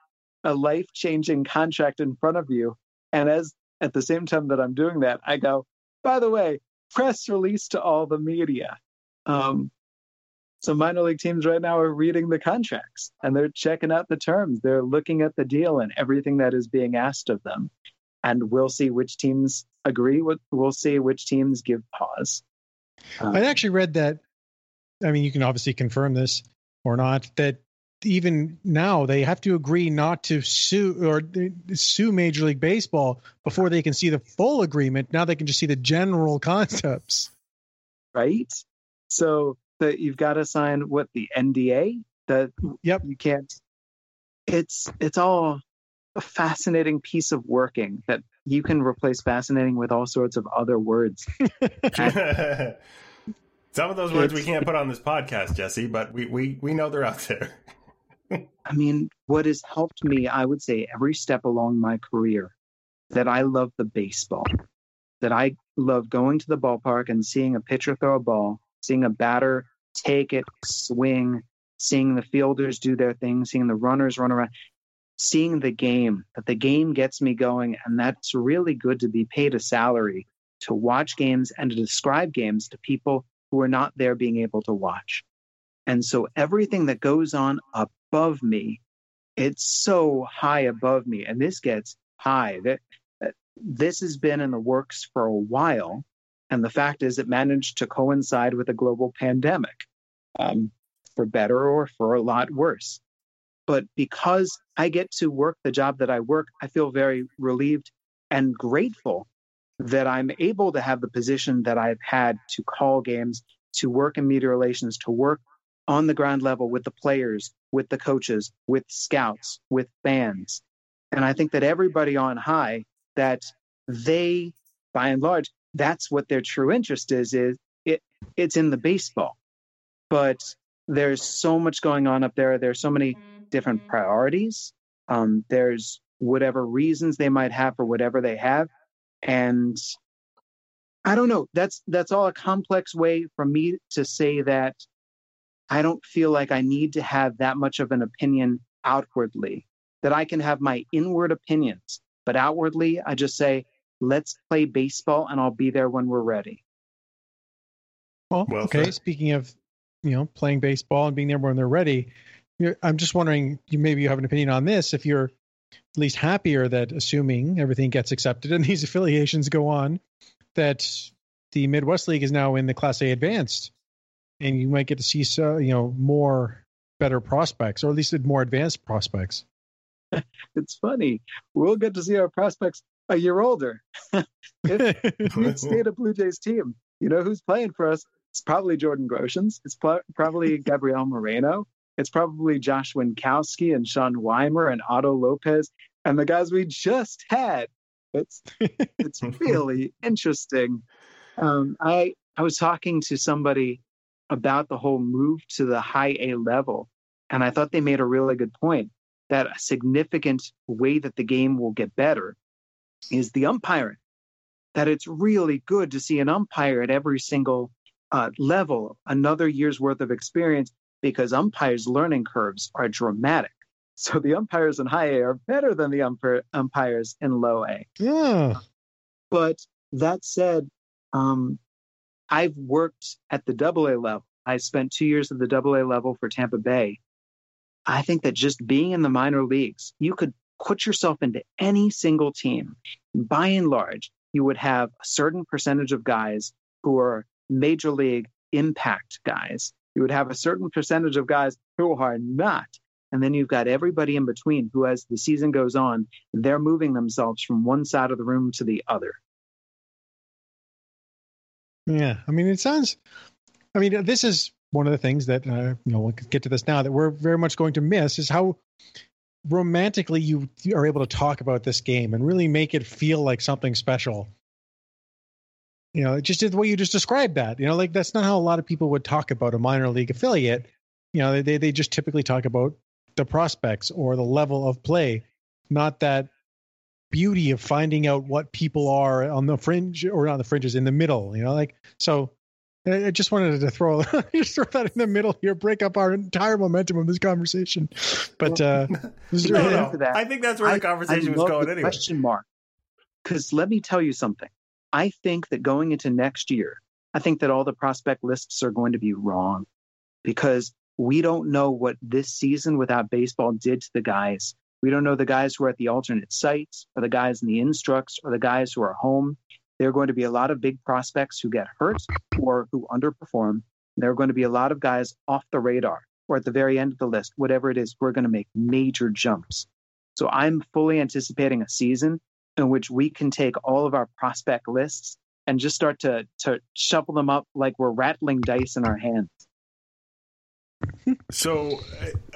a life changing contract in front of you, and as at the same time that I'm doing that, I go, by the way, press release to all the media. Um, so minor league teams right now are reading the contracts and they're checking out the terms. They're looking at the deal and everything that is being asked of them. And we'll see which teams agree. With, we'll see which teams give pause. Um, I actually read that. I mean, you can obviously confirm this or not. That even now they have to agree not to sue or sue Major League Baseball before they can see the full agreement. Now they can just see the general [LAUGHS] concepts. Right. So that you've got to sign what the NDA that mm, yep you can't it's it's all a fascinating piece of working that you can replace fascinating with all sorts of other words. [LAUGHS] [LAUGHS] Some of those words we can't put on this podcast, Jesse, but we, we, we know they're out there. [LAUGHS] I mean, what has helped me, I would say, every step along my career, that I love the baseball, that I love going to the ballpark and seeing a pitcher throw a ball seeing a batter take it, swing, seeing the fielders do their thing, seeing the runners run around. seeing the game, that the game gets me going. And that's really good to be paid a salary to watch games and to describe games to people who are not there being able to watch. And so everything that goes on above me, it's so high above me. And this gets high. This has been in the works for a while. And the fact is, it managed to coincide with a global pandemic, um, for better or for a lot worse. But because I get to work the job that I work, I feel very relieved and grateful that I'm able to have the position that I've had to call games, to work in media relations, to work on the ground level with the players, with the coaches, with scouts, with fans. And I think that everybody on high, that they, by and large, that's what their true interest is, is it, it's in the baseball. But there's so much going on up there. There's so many different priorities. Um, there's whatever reasons they might have for whatever they have and i don't know that's that's all a complex way for me to say that i don't feel like i need to have that much of an opinion outwardly that i can have my inward opinions but outwardly i just say let's play baseball and i'll be there when we're ready well, well okay said. speaking of you know playing baseball and being there when they're ready i'm just wondering you maybe you have an opinion on this if you're at least happier that assuming everything gets accepted and [LAUGHS] these affiliations go on, that the Midwest League is now in the Class A Advanced, and you might get to see so, you know more better prospects, or at least more advanced prospects. [LAUGHS] it's funny. We'll get to see our prospects a year older. if we stayed a Blue Jays team, you know who's playing for us? It's probably Jordan Groshans. It's pl- probably [LAUGHS] Gabriel Moreno. It's probably Josh Winkowski and Sean Wymer and Otto Lopez and the guys we just had. It's it's [LAUGHS] really interesting. Um, I I was talking to somebody about the whole move to the high A level, and I thought they made a really good point that a significant way that the game will get better is the umpiring. That it's really good to see an umpire at every single uh, level, another year's worth of experience, because umpires' learning curves are dramatic. [LAUGHS] So the umpires in high A are better than the umpire, umpires in low A. Yeah. But that said, um, I've worked at the double A level. I spent two years at the double A level for Tampa Bay. I think that just being in the minor leagues, you could put yourself into any single team. By and large, you would have a certain percentage of guys who are major league impact guys. You would have a certain percentage of guys who are not. And then you've got everybody in between who, as the season goes on, they're moving themselves from one side of the room to the other. Yeah. I mean, it sounds, I mean, this is one of the things that, uh, you know, we'll get to this now that we're very much going to miss is how romantically you are able to talk about this game and really make it feel like something special. You know, just the way you just described that, you know, like that's not how a lot of people would talk about a minor league affiliate. You know, they, they just typically talk about the prospects or the level of play, not that beauty of finding out what people are on the fringe or not the fringes in the middle. You know, like so. I just wanted to throw [LAUGHS] just throw that in the middle here, break up our entire momentum of this conversation. But uh, [LAUGHS] no, no. I think that's where the conversation I was going anyway. Question mark. Because let me tell you something. I think that going into next year, I think that all the prospect lists are going to be wrong because we don't know what this season without baseball did to the guys. We don't know the guys who are at the alternate sites or the guys in the instructs or the guys who are home. There are going to be a lot of big prospects who get hurt or who underperform. There are going to be a lot of guys off the radar or at the very end of the list, whatever it is, we're going to make major jumps. So I'm fully anticipating a season in which we can take all of our prospect lists and just start to, to shuffle them up like we're rattling dice in our hands so,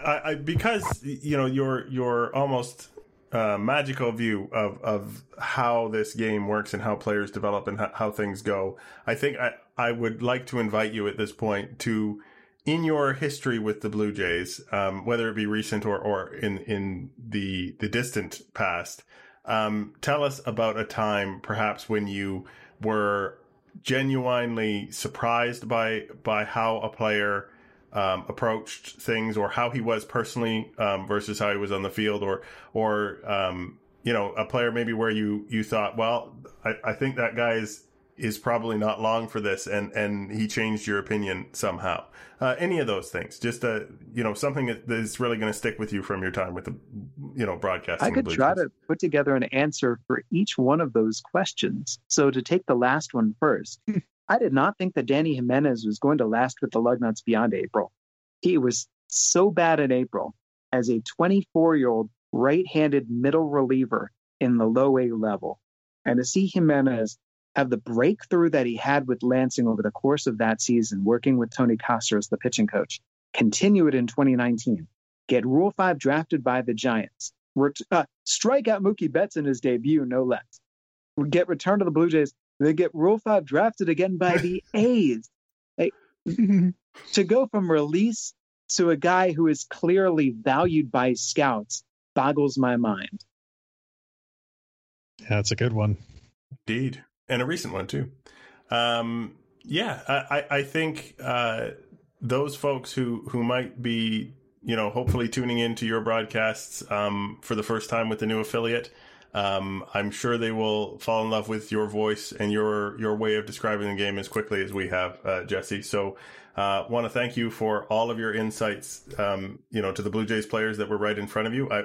I, I, because you know you're you're almost uh, magical view of of how this game works and how players develop and how, how things go, I think I I would like to invite you at this point to in your history with the Blue Jays, um, whether it be recent or, or in, in the, the distant past, um, tell us about a time perhaps when you were genuinely surprised by, by how a player um, approached things or how he was personally um, versus how he was on the field or or um, you know a player maybe where you you thought well I, I think that guy is is probably not long for this and and he changed your opinion somehow. Uh, any of those things just uh you know something that's really going to stick with you from your time with the you know broadcasting i could try to put together an answer for each one of those questions. So to take the last one first i did not think that Dany Jimenez was going to last with the lugnuts beyond april. He was so bad in april as a 24 year old right-handed middle reliever in the low a level. And to see jimenez have the breakthrough that he had with Lansing over the course of that season, working with Tony as the pitching coach, continue it in 2019, get Rule 5 drafted by the Giants, uh, strike out Mookie Betts in his debut, no less, get returned to the Blue Jays, they get Rule 5 drafted again by the [LAUGHS] A's. Like, to go from release to a guy who is clearly valued by scouts boggles my mind. Yeah, that's a good one. Indeed and a recent one too. Um, yeah, I, I think uh, those folks who who might be you know hopefully tuning into your broadcasts um, for the first time with the new affiliate. Um, I'm sure they will fall in love with your voice and your your way of describing the game as quickly as we have, uh, Jesse. So, uh, want to thank you for all of your insights. Um, you know, to the Blue Jays players that were right in front of you. I,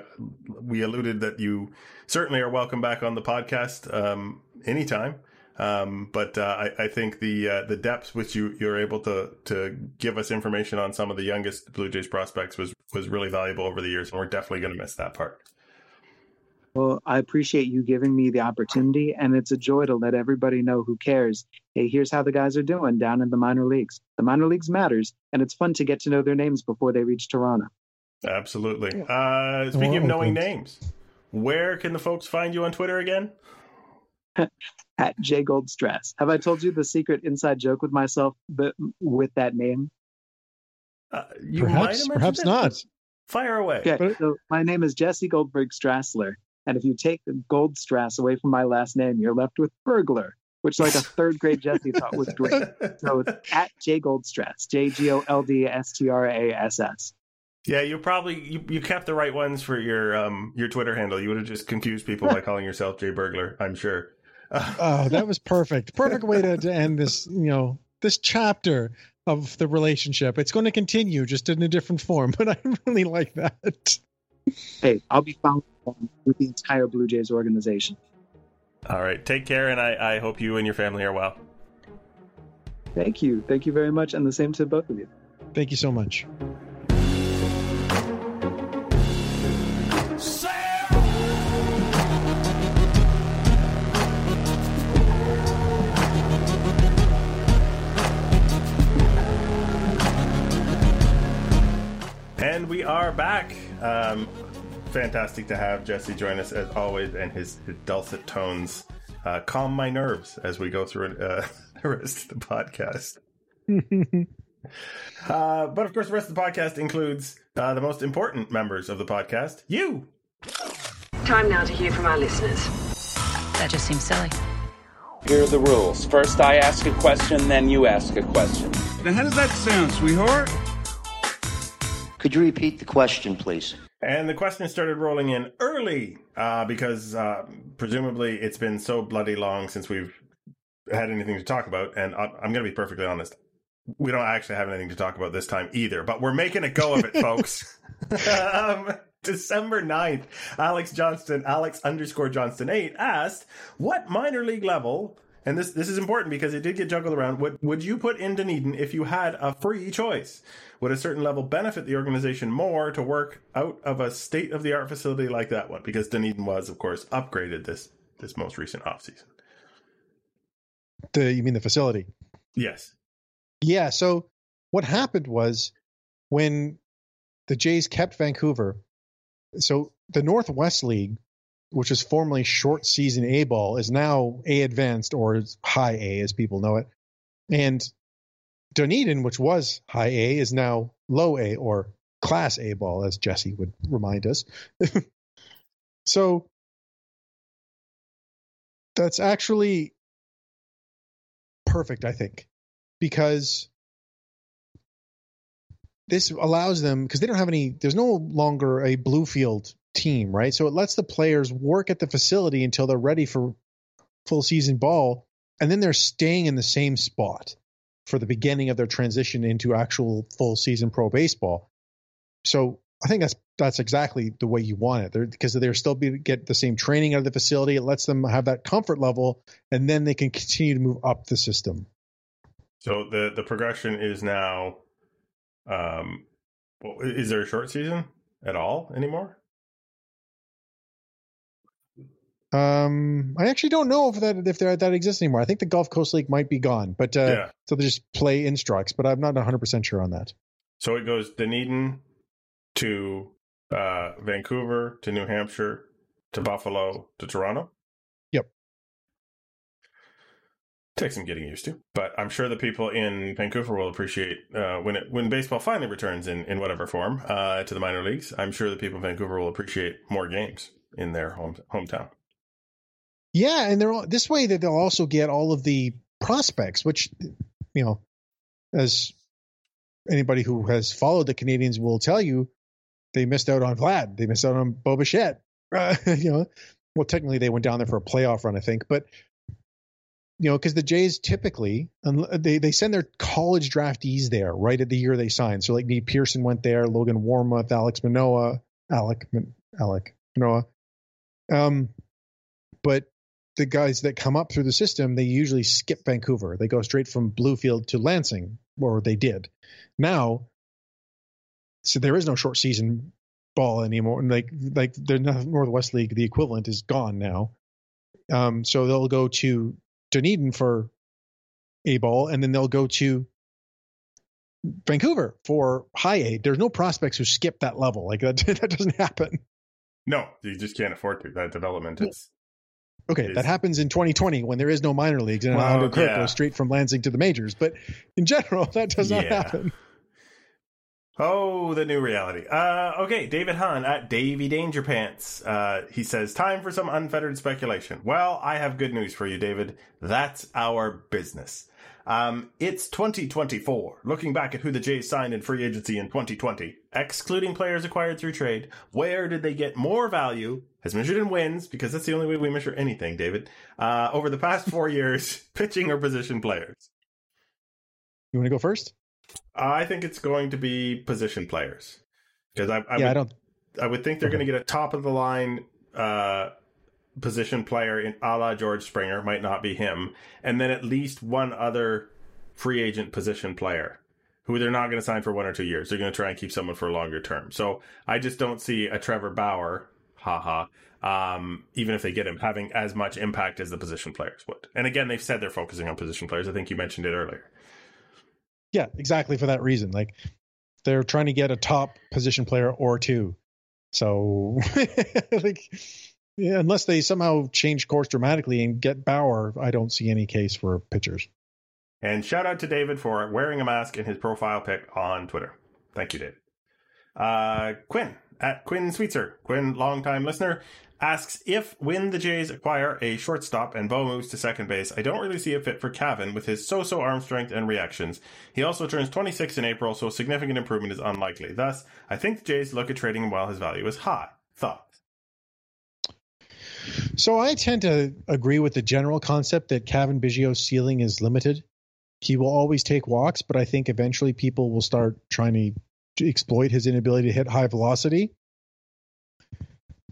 we alluded that you certainly are welcome back on the podcast um, anytime. Um, but uh, I, I, think the uh, the depth which you you're able to to give us information on some of the youngest Blue Jays prospects was was really valuable over the years, and we're definitely going to miss that part. Well, I appreciate you giving me the opportunity, and it's a joy to let everybody know who cares. Hey, here's how the guys are doing down in the minor leagues. The minor leagues matters, and it's fun to get to know their names before they reach Toronto. Absolutely. Uh, speaking well, of knowing names, where can the folks find you on Twitter again? [LAUGHS] at J Goldstrass. Have I told you the secret inside joke with myself, but with that name? Uh, perhaps, perhaps it, not. Fire away. Okay, so my name is Jesse Goldberg Strassler, and if you take the Goldstrass away from my last name, you're left with burglar, which like a [LAUGHS] third grade Jesse thought was great. So it's at J Goldstrass, J G O L D S T R A S S. Yeah, you probably you, you kept the right ones for your um your Twitter handle. You would have just confused people by calling yourself Jay Burglar, I'm sure [LAUGHS] oh, that was perfect. Perfect way to, to end this, you know, this chapter of the relationship. It's going to continue just in a different form, [LAUGHS] but I really like that. Hey, I'll be found with the entire Blue Jays organization. All right. Take care, and I, I hope you and your family are well. Thank you. Thank you very much, and the same to both of you. Thank you so much. And we are back. Um, fantastic to have Jesse join us as always, and his, his dulcet tones uh, calm my nerves as we go through uh, [LAUGHS] the rest of the podcast. [LAUGHS] uh, but of course, the rest of the podcast includes uh, the most important members of the podcast you. Time now to hear from our listeners. That just seems silly. Here are the rules. First, I ask a question, then you ask a question. Now, how does that sound, sweetheart? Could you repeat the question, please? And the question started rolling in early uh, because uh, presumably it's been so bloody long since we've had anything to talk about. And I'm going to be perfectly honest. We don't actually have anything to talk about this time either, but we're making a go of it, folks. [LAUGHS] [LAUGHS] um, December 9th, Alex Johnston, Alex underscore Johnston 8 asked, What minor league level, and this, this is important because it did get juggled around, would, would you put in Dunedin if you had a free choice? would a certain level benefit the organization more to work out of a state of the art facility like that one? Because Dunedin was, of course, upgraded this this most recent offseason. The you mean the facility? Yes. Yeah. So what happened was when the Jays kept Vancouver, so the Northwest League, which is formerly short season A ball, is now A advanced or high A as people know it. And Dunedin, which was high A, is now low A or class A ball, as Jesse would remind us. [LAUGHS] so that's actually perfect, I think, because this allows them because they don't have any. There's no longer a Bluefield team, right? So it lets the players work at the facility until they're ready for full season ball, and then they're staying in the same spot for the beginning of their transition into actual full season pro baseball. So I think that's that's exactly the way you want it. They're, because they're still be, get the same training out of the facility. It lets them have that comfort level, and then they can continue to move up the system. So the the progression is now, um, is there a short season at all anymore? Um, I actually don't know if that if that that exists anymore. I think the Gulf Coast League might be gone, but uh, Yeah. so they just play instructs. But I'm not 100 percent sure on that. So it goes Dunedin to uh, Vancouver to New Hampshire to Buffalo to Toronto. Yep. Takes some getting used to, but I'm sure the people in Vancouver will appreciate uh, when it when baseball finally returns in, in whatever form uh, to the minor leagues. I'm sure the people in Vancouver will appreciate more games in their home hometown. Yeah, and they're all, this way that they'll also get all of the prospects, which you know, as anybody who has followed the Canadians will tell you, they missed out on Vlad. They missed out on Bo Bichette. [LAUGHS] Uh, you know, well, technically they went down there for a playoff run, I think, but you know, because the Jays typically they they send their college draftees there right at the year they sign. So like Nate Pearson went there, Logan Warmoth, Alex Manoah, Alec Alek Manoah. Um, but the guys that come up through the system, they usually skip Vancouver. They go straight from Bluefield to Lansing, or they did. Now, so there is no short season ball anymore. Like like the Northwest League, the equivalent is gone now. Um, so they'll go to Dunedin for a ball, and then they'll go to Vancouver for high A. There's no prospects who skip that level. Like that, [LAUGHS] that doesn't happen. No, you just can't afford to. That development is Okay, Is- that happens in 2020 when there is no minor leagues and Well, Alejandro Kirk yeah. goes straight from Lansing to the majors. But in general, [LAUGHS] that does not Yeah. happen. Oh, the new reality. Uh, okay, David Hahn at Davy Danger Pants. Uh, he says, time for some unfettered speculation. Well, I have good news for you, David. That's our business. Um, it's 2024. Looking back at who the Jays signed in free agency in 2020, excluding players acquired through trade, where did they get more value, as measured in wins, because that's the only way we measure anything, David, uh, over the past four [LAUGHS] years, [LAUGHS] pitching or position players? You want to go first? I think it's going to be position players. Because I, I yeah, would I don't. I would think they're Okay. going to get a top of the line uh, position player in a la George Springer, might not be him, and then at least one other free agent position player who they're not going to sign for one or two years. They're going to try and keep someone for a longer term. So I just don't see a Trevor Bauer, haha, um, even if they get him, having as much impact as the position players would. And again, they've said they're focusing on position players. I think you mentioned it earlier. Yeah, exactly for that reason. Like they're trying to get a top position player or two. So, [LAUGHS] like, yeah, unless they somehow change course dramatically and get Bauer, I don't see any case for pitchers. And shout out to David for wearing a mask in his profile pic on Twitter. Thank you, David. Uh, Quinn at Quinn Sweetser, Quinn, longtime listener, asks if when the Jays acquire a shortstop and Bo moves to second base, I don't really see a fit for Cavan with his so-so arm strength and reactions. He also turns 26 in April, so significant improvement is unlikely. Thus, I think the Jays look at trading him while his value is high. Thoughts? So I tend to agree with the general concept that Cavan Biggio's ceiling is limited. He will always take walks, but I think eventually people will start trying to, exploit his inability to hit high velocity.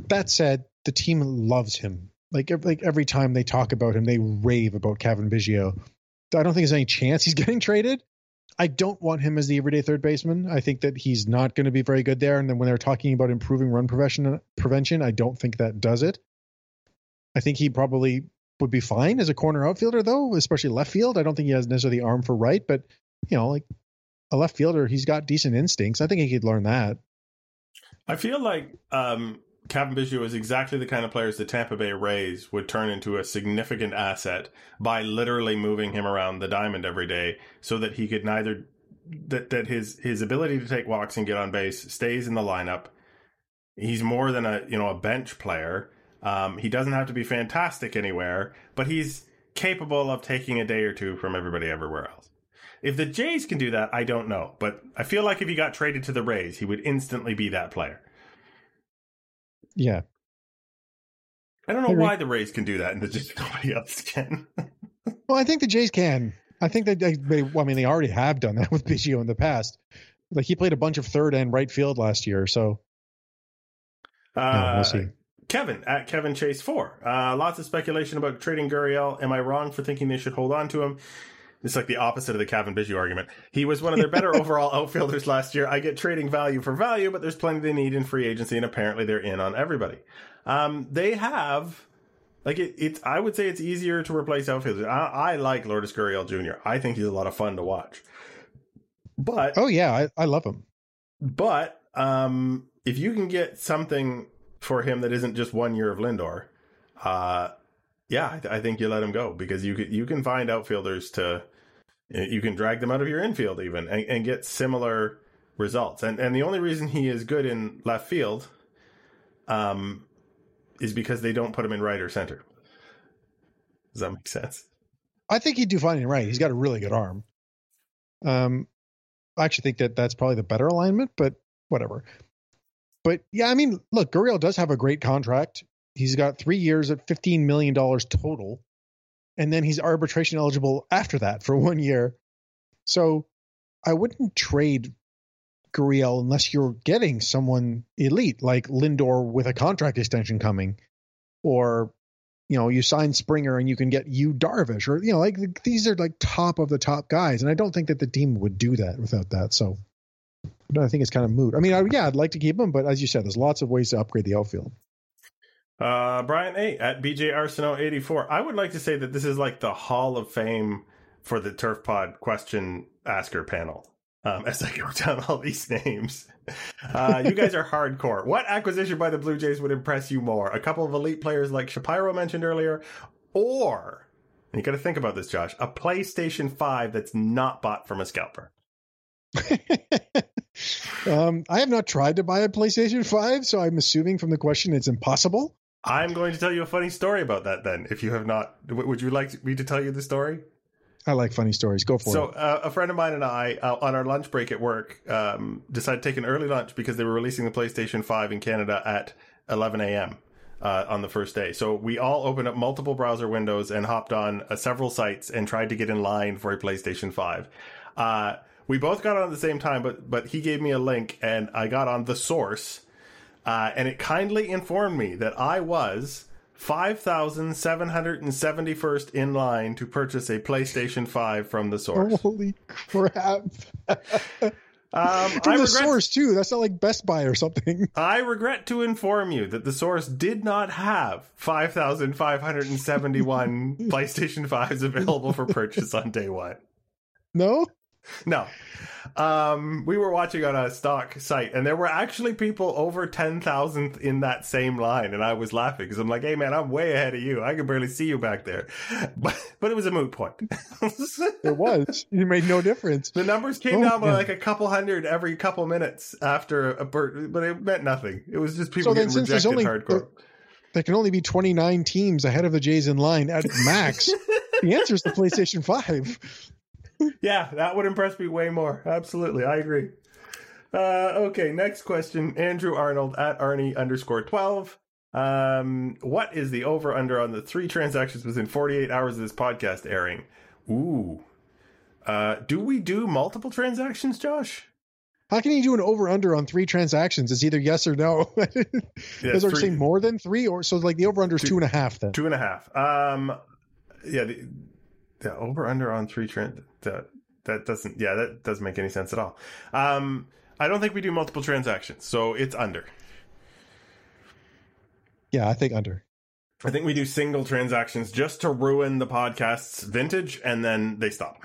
That said, the team loves him. Like like every time they talk about him, they rave about Cavan Biggio. I don't think there's any chance he's [LAUGHS] getting traded. I don't want him as the everyday third baseman. I think that he's not going to be very good there. And then when they're talking about improving run prevention, prevention, I don't think that does it. I think he probably would be fine as a corner outfielder, though, especially left field. I don't think he has necessarily the arm for right, but you know, like a left fielder, he's got decent instincts. I think he could learn that. I feel like um, Cavan Biggio is exactly the kind of players the Tampa Bay Rays would turn into a significant asset by literally moving him around the diamond every day, so that he could neither that that his his ability to take walks and get on base stays in the lineup. He's more than a you know a bench player. Um, he doesn't have to be fantastic anywhere, but he's capable of taking a day or two from everybody everywhere else. If the Jays can do that, I don't know. But I feel like if he got traded to the Rays, he would instantly be that player. Yeah. I don't know why the Rays can do that and the just [LAUGHS] nobody else can. [LAUGHS] Well, I think the Jays can. I think that they, they well, I mean, they already have done that [LAUGHS] with Biggio in the past. Like he played a bunch of third and right field last year, so Uh, yeah, we'll see. Kevin at Kevin Chase four. Uh, lots of speculation about trading Gurriel. Am I wrong for thinking they should hold on to him? It's like the opposite of the Cavan Biggio argument. He was one of their better [LAUGHS] overall outfielders last year. I get trading value for value, but there's plenty they need in free agency, and apparently they're in on everybody. Um, they have, like it, it's. I would say it's easier to replace outfielders. I, I like Lourdes Gurriel Jr. I think he's a lot of fun to watch. But Oh yeah, I, I love him. but um, if you can get something for him that isn't just one year of Lindor, uh, yeah, I, th- I think you let him go because you can you can find outfielders to you can drag them out of your infield even and, and get similar results. And and the only reason he is good in left field, um, is because they don't put him in right or center. Does that make sense? I think he'd do fine in right. He's got a really good arm. Um, I actually think that that's probably the better alignment, but whatever. But yeah, I mean, look, Gurriel does have a great contract. He's got three years at fifteen million dollars total, and then he's arbitration eligible after that for [LAUGHS] one year. So I wouldn't trade Gurriel unless you're getting someone elite like Lindor with a contract extension coming, or you know, you sign Springer and you can get you Darvish, or you know, like these are like top of the top guys, and I don't think that the team would do that without that. So I think it's kind of moot. I mean, I, yeah, I'd like to keep him, but as you said, there's lots of ways to upgrade the outfield. Uh, Brian A at BJ Arsenal 84. I would like to say that this is like the Hall of Fame for the Turf Pod question asker panel. Um, [LAUGHS] as I go down all these names, uh, you guys are [LAUGHS] hardcore. What acquisition by the Blue Jays would impress you more? A couple of elite players like Shapiro mentioned earlier, or and you got to think about this, Josh. A PlayStation Five that's not bought from a scalper. [LAUGHS] um, I have not tried to buy a PlayStation 5, so I'm assuming from the question it's impossible. I'm going to tell you a funny story about that. Then, if you have not, would you like me to tell you the story? I like funny stories. Go for So, it. uh, a friend of mine and I, uh, on our lunch break at work, um, decided to take an early lunch because they were releasing the PlayStation 5 in Canada at 11 a.m. Uh, on the first day. So, we all opened up multiple browser windows and hopped on uh, several sites and tried to get in line for a PlayStation 5. Uh, we both got on at the same time, but but he gave me a link and I got on the source, uh, and it kindly informed me that I was. 5,771st in line to purchase a PlayStation 5 from the source. [LAUGHS] Holy crap. Um, From I, the regret, source, too. That's not like Best Buy or something. [LAUGHS] I regret to inform you that the source did not have 5,571 [LAUGHS] PlayStation 5s available for purchase on day one. No? [LAUGHS] No. Um, we were watching on a stock site, and there were actually people over 10,000 in that same line, and I was laughing because I'm like, hey, man, I'm way ahead of you. I can barely see you back there. [LAUGHS] But, but it was a moot point. [LAUGHS] It was. It made no difference. The numbers came Oh, down by yeah. like a couple hundred every couple minutes after a bird, but it meant nothing. It was just people So getting rejected only- hardcore. There can only be 29 teams ahead of the Jays in line at max. the answer is the PlayStation 5. Yeah, that would impress me way more. Absolutely, I agree. Uh, okay, next question. Andrew Arnold at Arnie underscore 12. Um, what is the over under on the three transactions within 48 hours of this podcast airing? Ooh. Uh, do we do multiple transactions, Josh? How can you do an over under on three transactions? It's either yes or no. [LAUGHS] Yeah, Is there saying more than three, or so like the over under is Two- two and a half then? Two and a half. Um, yeah, the, the over under on three trans that that doesn't yeah that doesn't make any sense at all. Um, I don't think we do multiple transactions, so it's under. Yeah, I think under. I think we do single transactions just to ruin the podcast's vintage, and then they stop.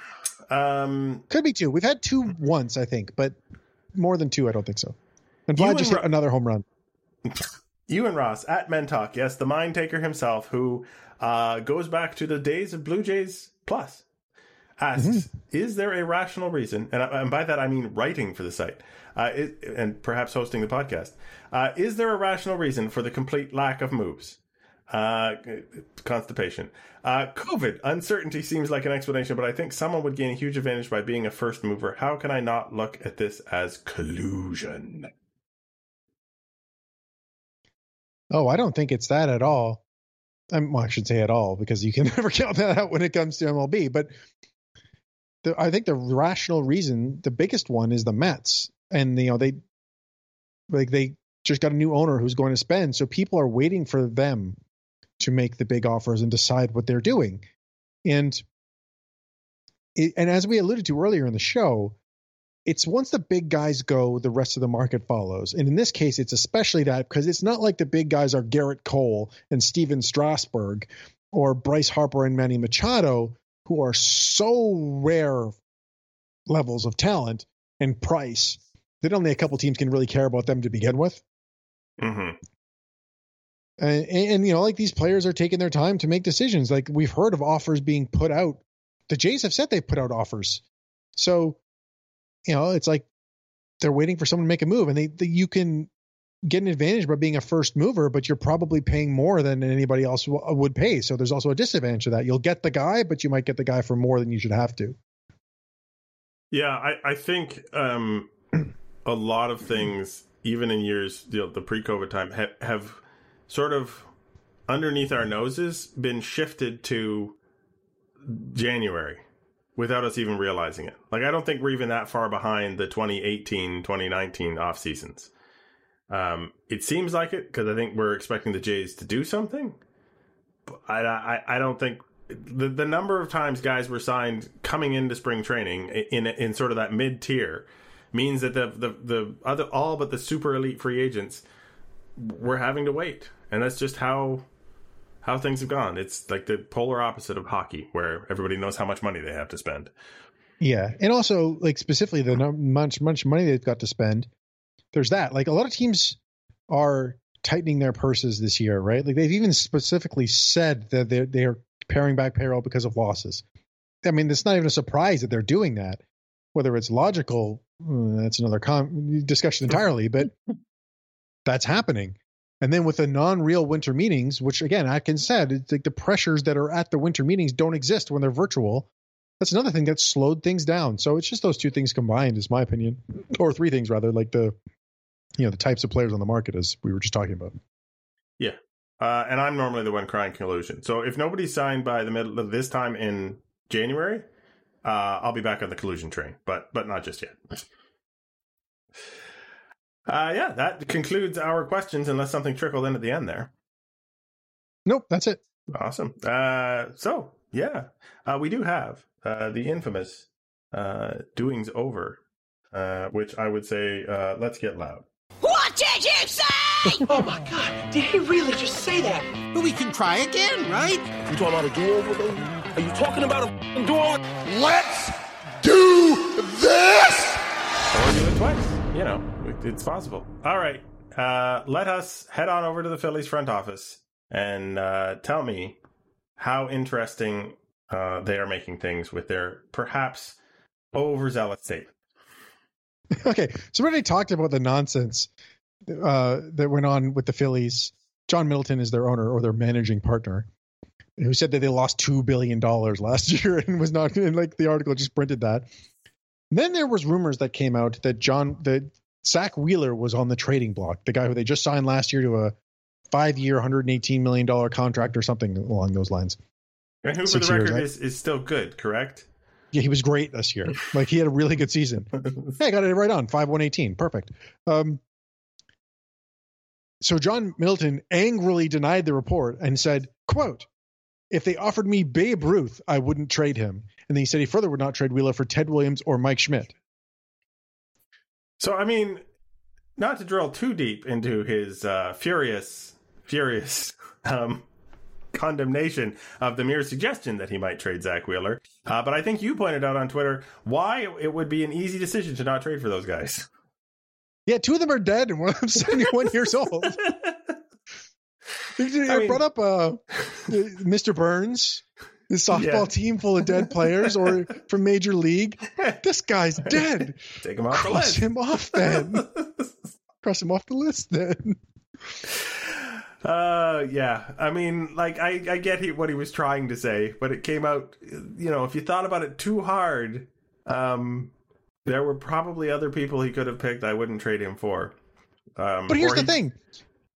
Um, Could be two. We've had two once, I think, but more than two, I don't think so. And Vlad and just Ro- hit another home run. [LAUGHS] you and Ross at Mentalk, yes, the mind taker himself, who uh, goes back to the days of Blue Jays Plus, asks, "Is there a rational reason?" And, I- and by that I mean writing for the site, uh, it, and perhaps hosting the podcast. Uh, is there a rational reason for the complete lack of moves? Uh, constipation. Uh, COVID. Uncertainty seems like an explanation, but I think someone would gain a huge advantage by being a first mover. How can I not look at this as collusion? Oh, I don't think it's that at all. I'm, well, I should say at all because you can [LAUGHS] never count that out when it comes to MLB. But the, I think the rational reason, the biggest one, is the Mets, and you know they like they just got a new owner who's going to spend, so people are waiting for them to make the big offers and decide what they're doing, and and as we alluded to earlier in the show, it's once the big guys go, the rest of the market follows. And in this case, it's especially that because it's not like the big guys are Gerrit Cole and Stephen Strasburg or Bryce Harper and Manny Machado, who are so rare levels of talent and price that only a couple teams can really care about them to begin with. Mm-hmm. And, and, and, you know, like these players are taking their time to make decisions. Like we've heard of offers being put out. The Jays have said they put out offers. So you know, it's like they're waiting for someone to make a move, and they, they you can get an advantage by being a first mover, but you're probably paying more than anybody else w- would pay. So there's also a disadvantage to that. You'll get the guy, but you might get the guy for more than you should have to. Yeah, I, I think um, [CLEARS THROAT] a lot of things, even in years, you know, the pre-COVID time, have, have sort of underneath our noses been shifted to January without us even realizing it. Like I don't think we're even that far behind the 2018, 2019 off seasons. Um, it seems like it because I think we're expecting the Jays to do something. But I, I, I don't think the the number of times guys were signed coming into spring training in in sort of that mid tier means that the, the the other all but the super elite free agents we're having to wait, and that's just how how things have gone. It's like the polar opposite of hockey, where everybody knows how much money they have to spend. Yeah, and also like specifically the much much money they've got to spend. There's that. Like a lot of teams are tightening their purses this year, right? Like they've even specifically said that they're they're paring back payroll because of losses. I mean, it's not even a surprise that they're doing that. Whether it's logical, hmm, that's another com- discussion entirely. But [LAUGHS] that's happening. And then with the non-real winter meetings, which again Atkins said, it's like the pressures that are at the winter meetings don't exist when they're virtual. That's another thing that slowed things down. So it's just those two things combined, is my opinion, [LAUGHS] or three things rather, like the you know the types of players on the market, as we were just talking about. Yeah, uh, and I'm normally the one crying collusion. So if nobody's signed by the middle of this time in January, uh, I'll be back on the collusion train, but but not just yet. Uh, yeah, that concludes our questions, unless something trickled in at the end there. Nope, that's it. Awesome. Uh, so, yeah, uh, we do have uh, the infamous uh, Doings Over, uh, which I would say, uh, let's get loud. What did you say? [LAUGHS] oh my god, did he really just say that? But we can try again, right? You talking about a do-over, baby? Are you talking about a do-over? Let's do this! Or do it twice. You know, it's possible. All right. Uh, let us head on over to the Phillies front office and uh, tell me how interesting uh, they are making things with their perhaps overzealous statement. [LAUGHS] Okay, so we already talked about the nonsense uh, that went on with the Phillies. John Middleton is their owner or their managing partner, who said that they lost two billion dollars last [LAUGHS] year and was not. And like the article just printed that. Then there was rumors that came out that John that Zack Wheeler was on the trading block, the guy who they just signed last year to a five-year, 118 million dollar contract or something along those lines. And who, for the record, years, is, is still good, correct? Yeah, he was great this year. [LAUGHS] like he had a really good season. [LAUGHS] hey, I got it right on five one eighteen, perfect. Um, so John Middleton angrily denied the report and said, "quote If they offered me Babe Ruth, I wouldn't trade him." And then he said he further would not trade Wheeler for Ted Williams or Mike Schmidt. So, I mean, not to drill too deep into his uh, furious, furious [LAUGHS] um, condemnation of the mere suggestion that he might trade Zack Wheeler, uh, but I think you pointed out on Twitter why it would be an easy decision to not trade for those guys. [LAUGHS] Yeah, two of them are dead and one of them 71 years old. [LAUGHS] I, I mean, brought up uh, Mr. Burns, the softball yeah. team full of dead [LAUGHS] players or from major league. This guy's [LAUGHS] dead. Take him off Cross the list. him off then. [LAUGHS] Cross him off the list then. Uh, yeah. I mean, like, I, I get he, what he was trying to say, but it came out, you know, if you thought about it too hard, um, there were probably other people he could have picked I wouldn't trade him for. Um, but here's the he- thing.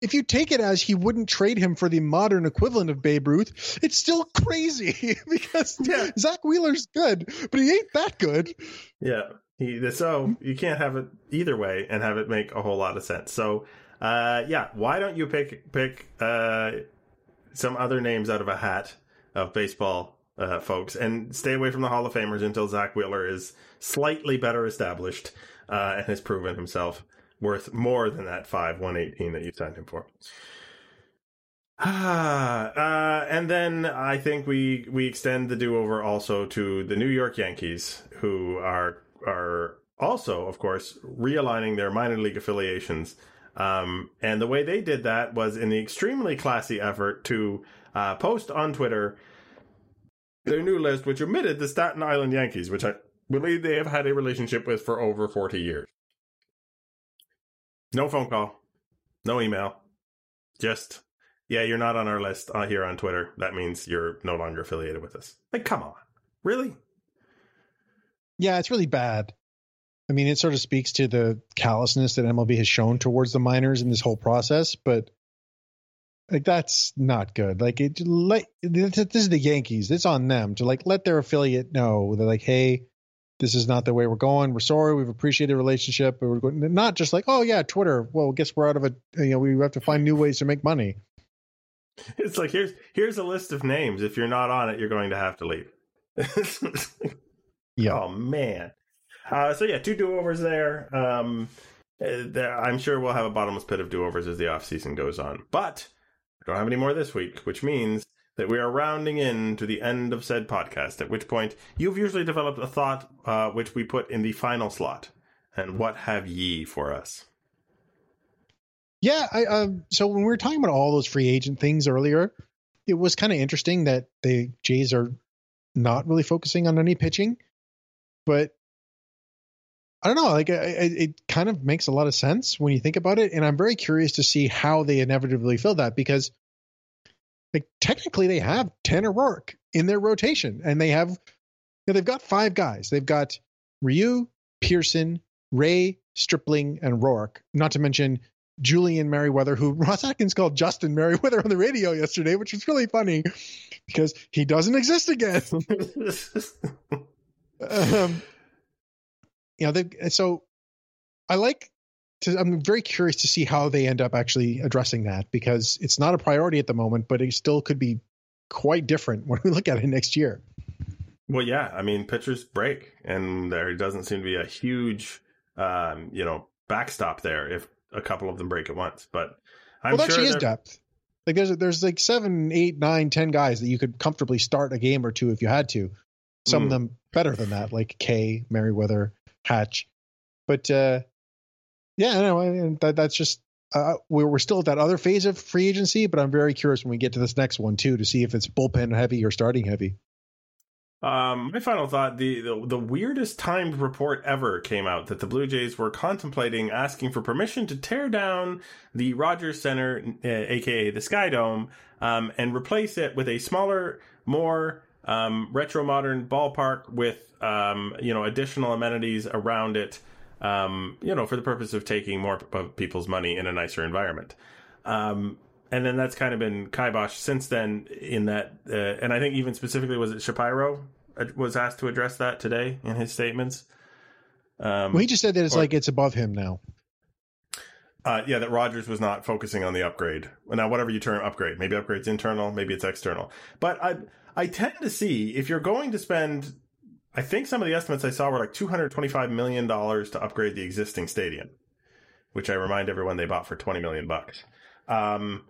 If you take it as he wouldn't trade him for the modern equivalent of Babe Ruth, it's still crazy [LAUGHS] because Yeah. Zack Wheeler's good, but he ain't that good. Yeah. He, so you can't have it either way and have it make a whole lot of sense. So, uh, yeah, why don't you pick pick uh, some other names out of a hat of baseball uh, folks and stay away from the Hall of Famers until Zack Wheeler is slightly better established uh, and has proven himself worth more than that five one eighteen that you signed him for. Ah, [SIGHS] uh, and then I think we we extend the do over also to the New York Yankees, who are are also, of course, realigning their minor league affiliations. Um, and the way they did that was in the extremely classy effort to uh, post on Twitter their new list, which omitted the Staten Island Yankees, which I believe they have had a relationship with for over 40 years. No phone call, no email, just, yeah, you're not on our list uh, here on Twitter. That means you're no longer affiliated with us. Like, come on. Really? Yeah, it's really bad. I mean, it sort of speaks to the callousness that MLB has shown towards the minors in this whole process, but like that's not good. Like it, let this is the Yankees. It's on them to like let their affiliate know they're like, hey, this is not the way we're going. We're sorry. We've appreciated the relationship, but we're going not just like, oh yeah, Twitter. Well, guess we're out of it. You know, we have to find new ways to make money. It's like here's here's a list of names. If you're not on it, you're going to have to leave. [LAUGHS] Yeah. Oh man. Uh, so yeah, two do overs there. Um, uh, there. I'm sure we'll have a bottomless pit of do overs as the off season goes on. But I don't have any more this week, which means that we are rounding in to the end of said podcast. At which point you've usually developed a thought, uh, which we put in the final slot. And what have ye for us? Yeah, I um so when we were talking about all those free agent things earlier, it was kind of interesting that the Jays are not really focusing on any pitching, but I don't know, like it kind of makes a lot of sense when you think about it, and I'm very curious to see how they inevitably fill that because, like technically they have Tanner Roark in their rotation, and they have, you know, they've got five guys. They've got Ryu, Pearson, Ray, Stripling, and Roark. Not to mention Julian Merryweather, who [LAUGHS] Ross Atkins called Justin Merryweather on the radio yesterday, which was really funny because he doesn't exist again. [LAUGHS] um, you know, they, so I like to, I'm very curious to see how they end up actually addressing that because it's not a priority at the moment, but it still could be quite different [LAUGHS] when we look at it next year. Well, yeah, I mean, pitchers break, and there doesn't seem to be a huge, um, you know, backstop there if a couple of them break at once. But I'm well, that sure actually is depth. Like there's there's like seven, eight, nine, ten guys that you could comfortably start a game or two if you had to. Some of Mm. them better than that, like Kay, Merryweather, Hatch. But uh yeah, know and that, that's just uh, we're we're still at that other phase of free agency, but I'm very curious when we get to this next one too to see if it's bullpen heavy or starting heavy. Um, my final thought: the, the the weirdest timed report ever came out that the Blue Jays were contemplating asking for permission to tear down the Rogers Centre, uh, aka the Sky Dome, um, and replace it with a smaller, more um, retro modern ballpark with um, you know additional amenities around it. Um, you know, for the purpose of taking more of people's money in a nicer environment. Um, and then that's kind of been kibosh since then. In that, uh, and I think even specifically was it Shapiro uh, was asked to address that today in his statements. Um, Well, he just said that it's or- like it's above him now. uh, yeah, that Rogers was not focusing on the upgrade. Now, whatever you term upgrade, maybe upgrade's internal, maybe it's external. But I, I tend to see if you're going to spend, I think some of the estimates I saw were like 225 million dollars to upgrade the existing stadium, which I remind everyone they bought for 20 million bucks. Um,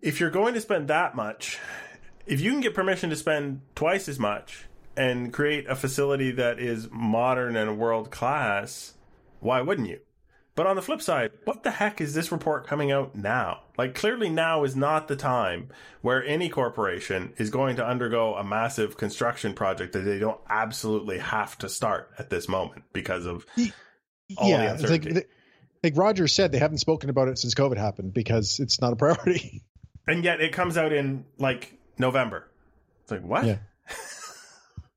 if you're going to spend that much, if you can get permission to spend twice as much and create a facility that is modern and world class, why wouldn't you? But on the flip side, what the heck is this report coming out now? Like, clearly now is not the time where any corporation is going to undergo a massive construction project that they don't absolutely have to start at this moment because of all the yeah, like uncertainty. th- like Roger said, they haven't spoken about it since COVID happened because it's not a priority. [LAUGHS] And yet it comes out in like November. It's like what? Yeah. [LAUGHS]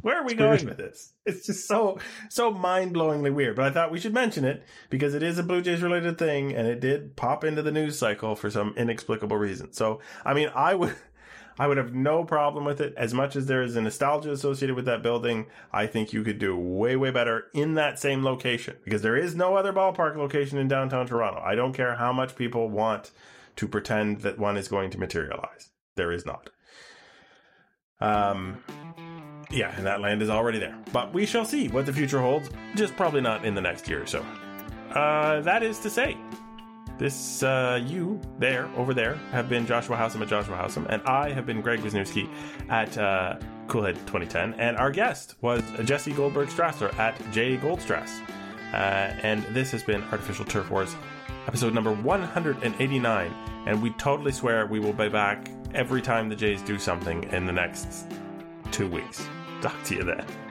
Where are we going with this? It's just so so mind blowingly weird. But I thought we should mention it because it is a Blue Jays related thing, and it did pop into the news cycle for some inexplicable reason. So I mean, I would. [LAUGHS] I would have no problem with it. As much as there is a nostalgia associated with that building, I think you could do way, way better in that same location because there is no other ballpark location in downtown Toronto. I don't care how much people want to pretend that one is going to materialize. There is not. Um, yeah, and that land is already there. But we shall see what the future holds. Just probably not in the next year or so. Uh, that is to say, this, uh, you there, over there, have been Joshua Howsam at Joshua Howsam, and I have been Greg Wisniewski at uh, Coolhead 2010, and our guest was Jesse Goldberg Strassler at J Goldstrass. Uh, and this has been Artificial Turf Wars, episode number 189, and we totally swear we will be back every time the Jays do something in the next two weeks. Talk to you then.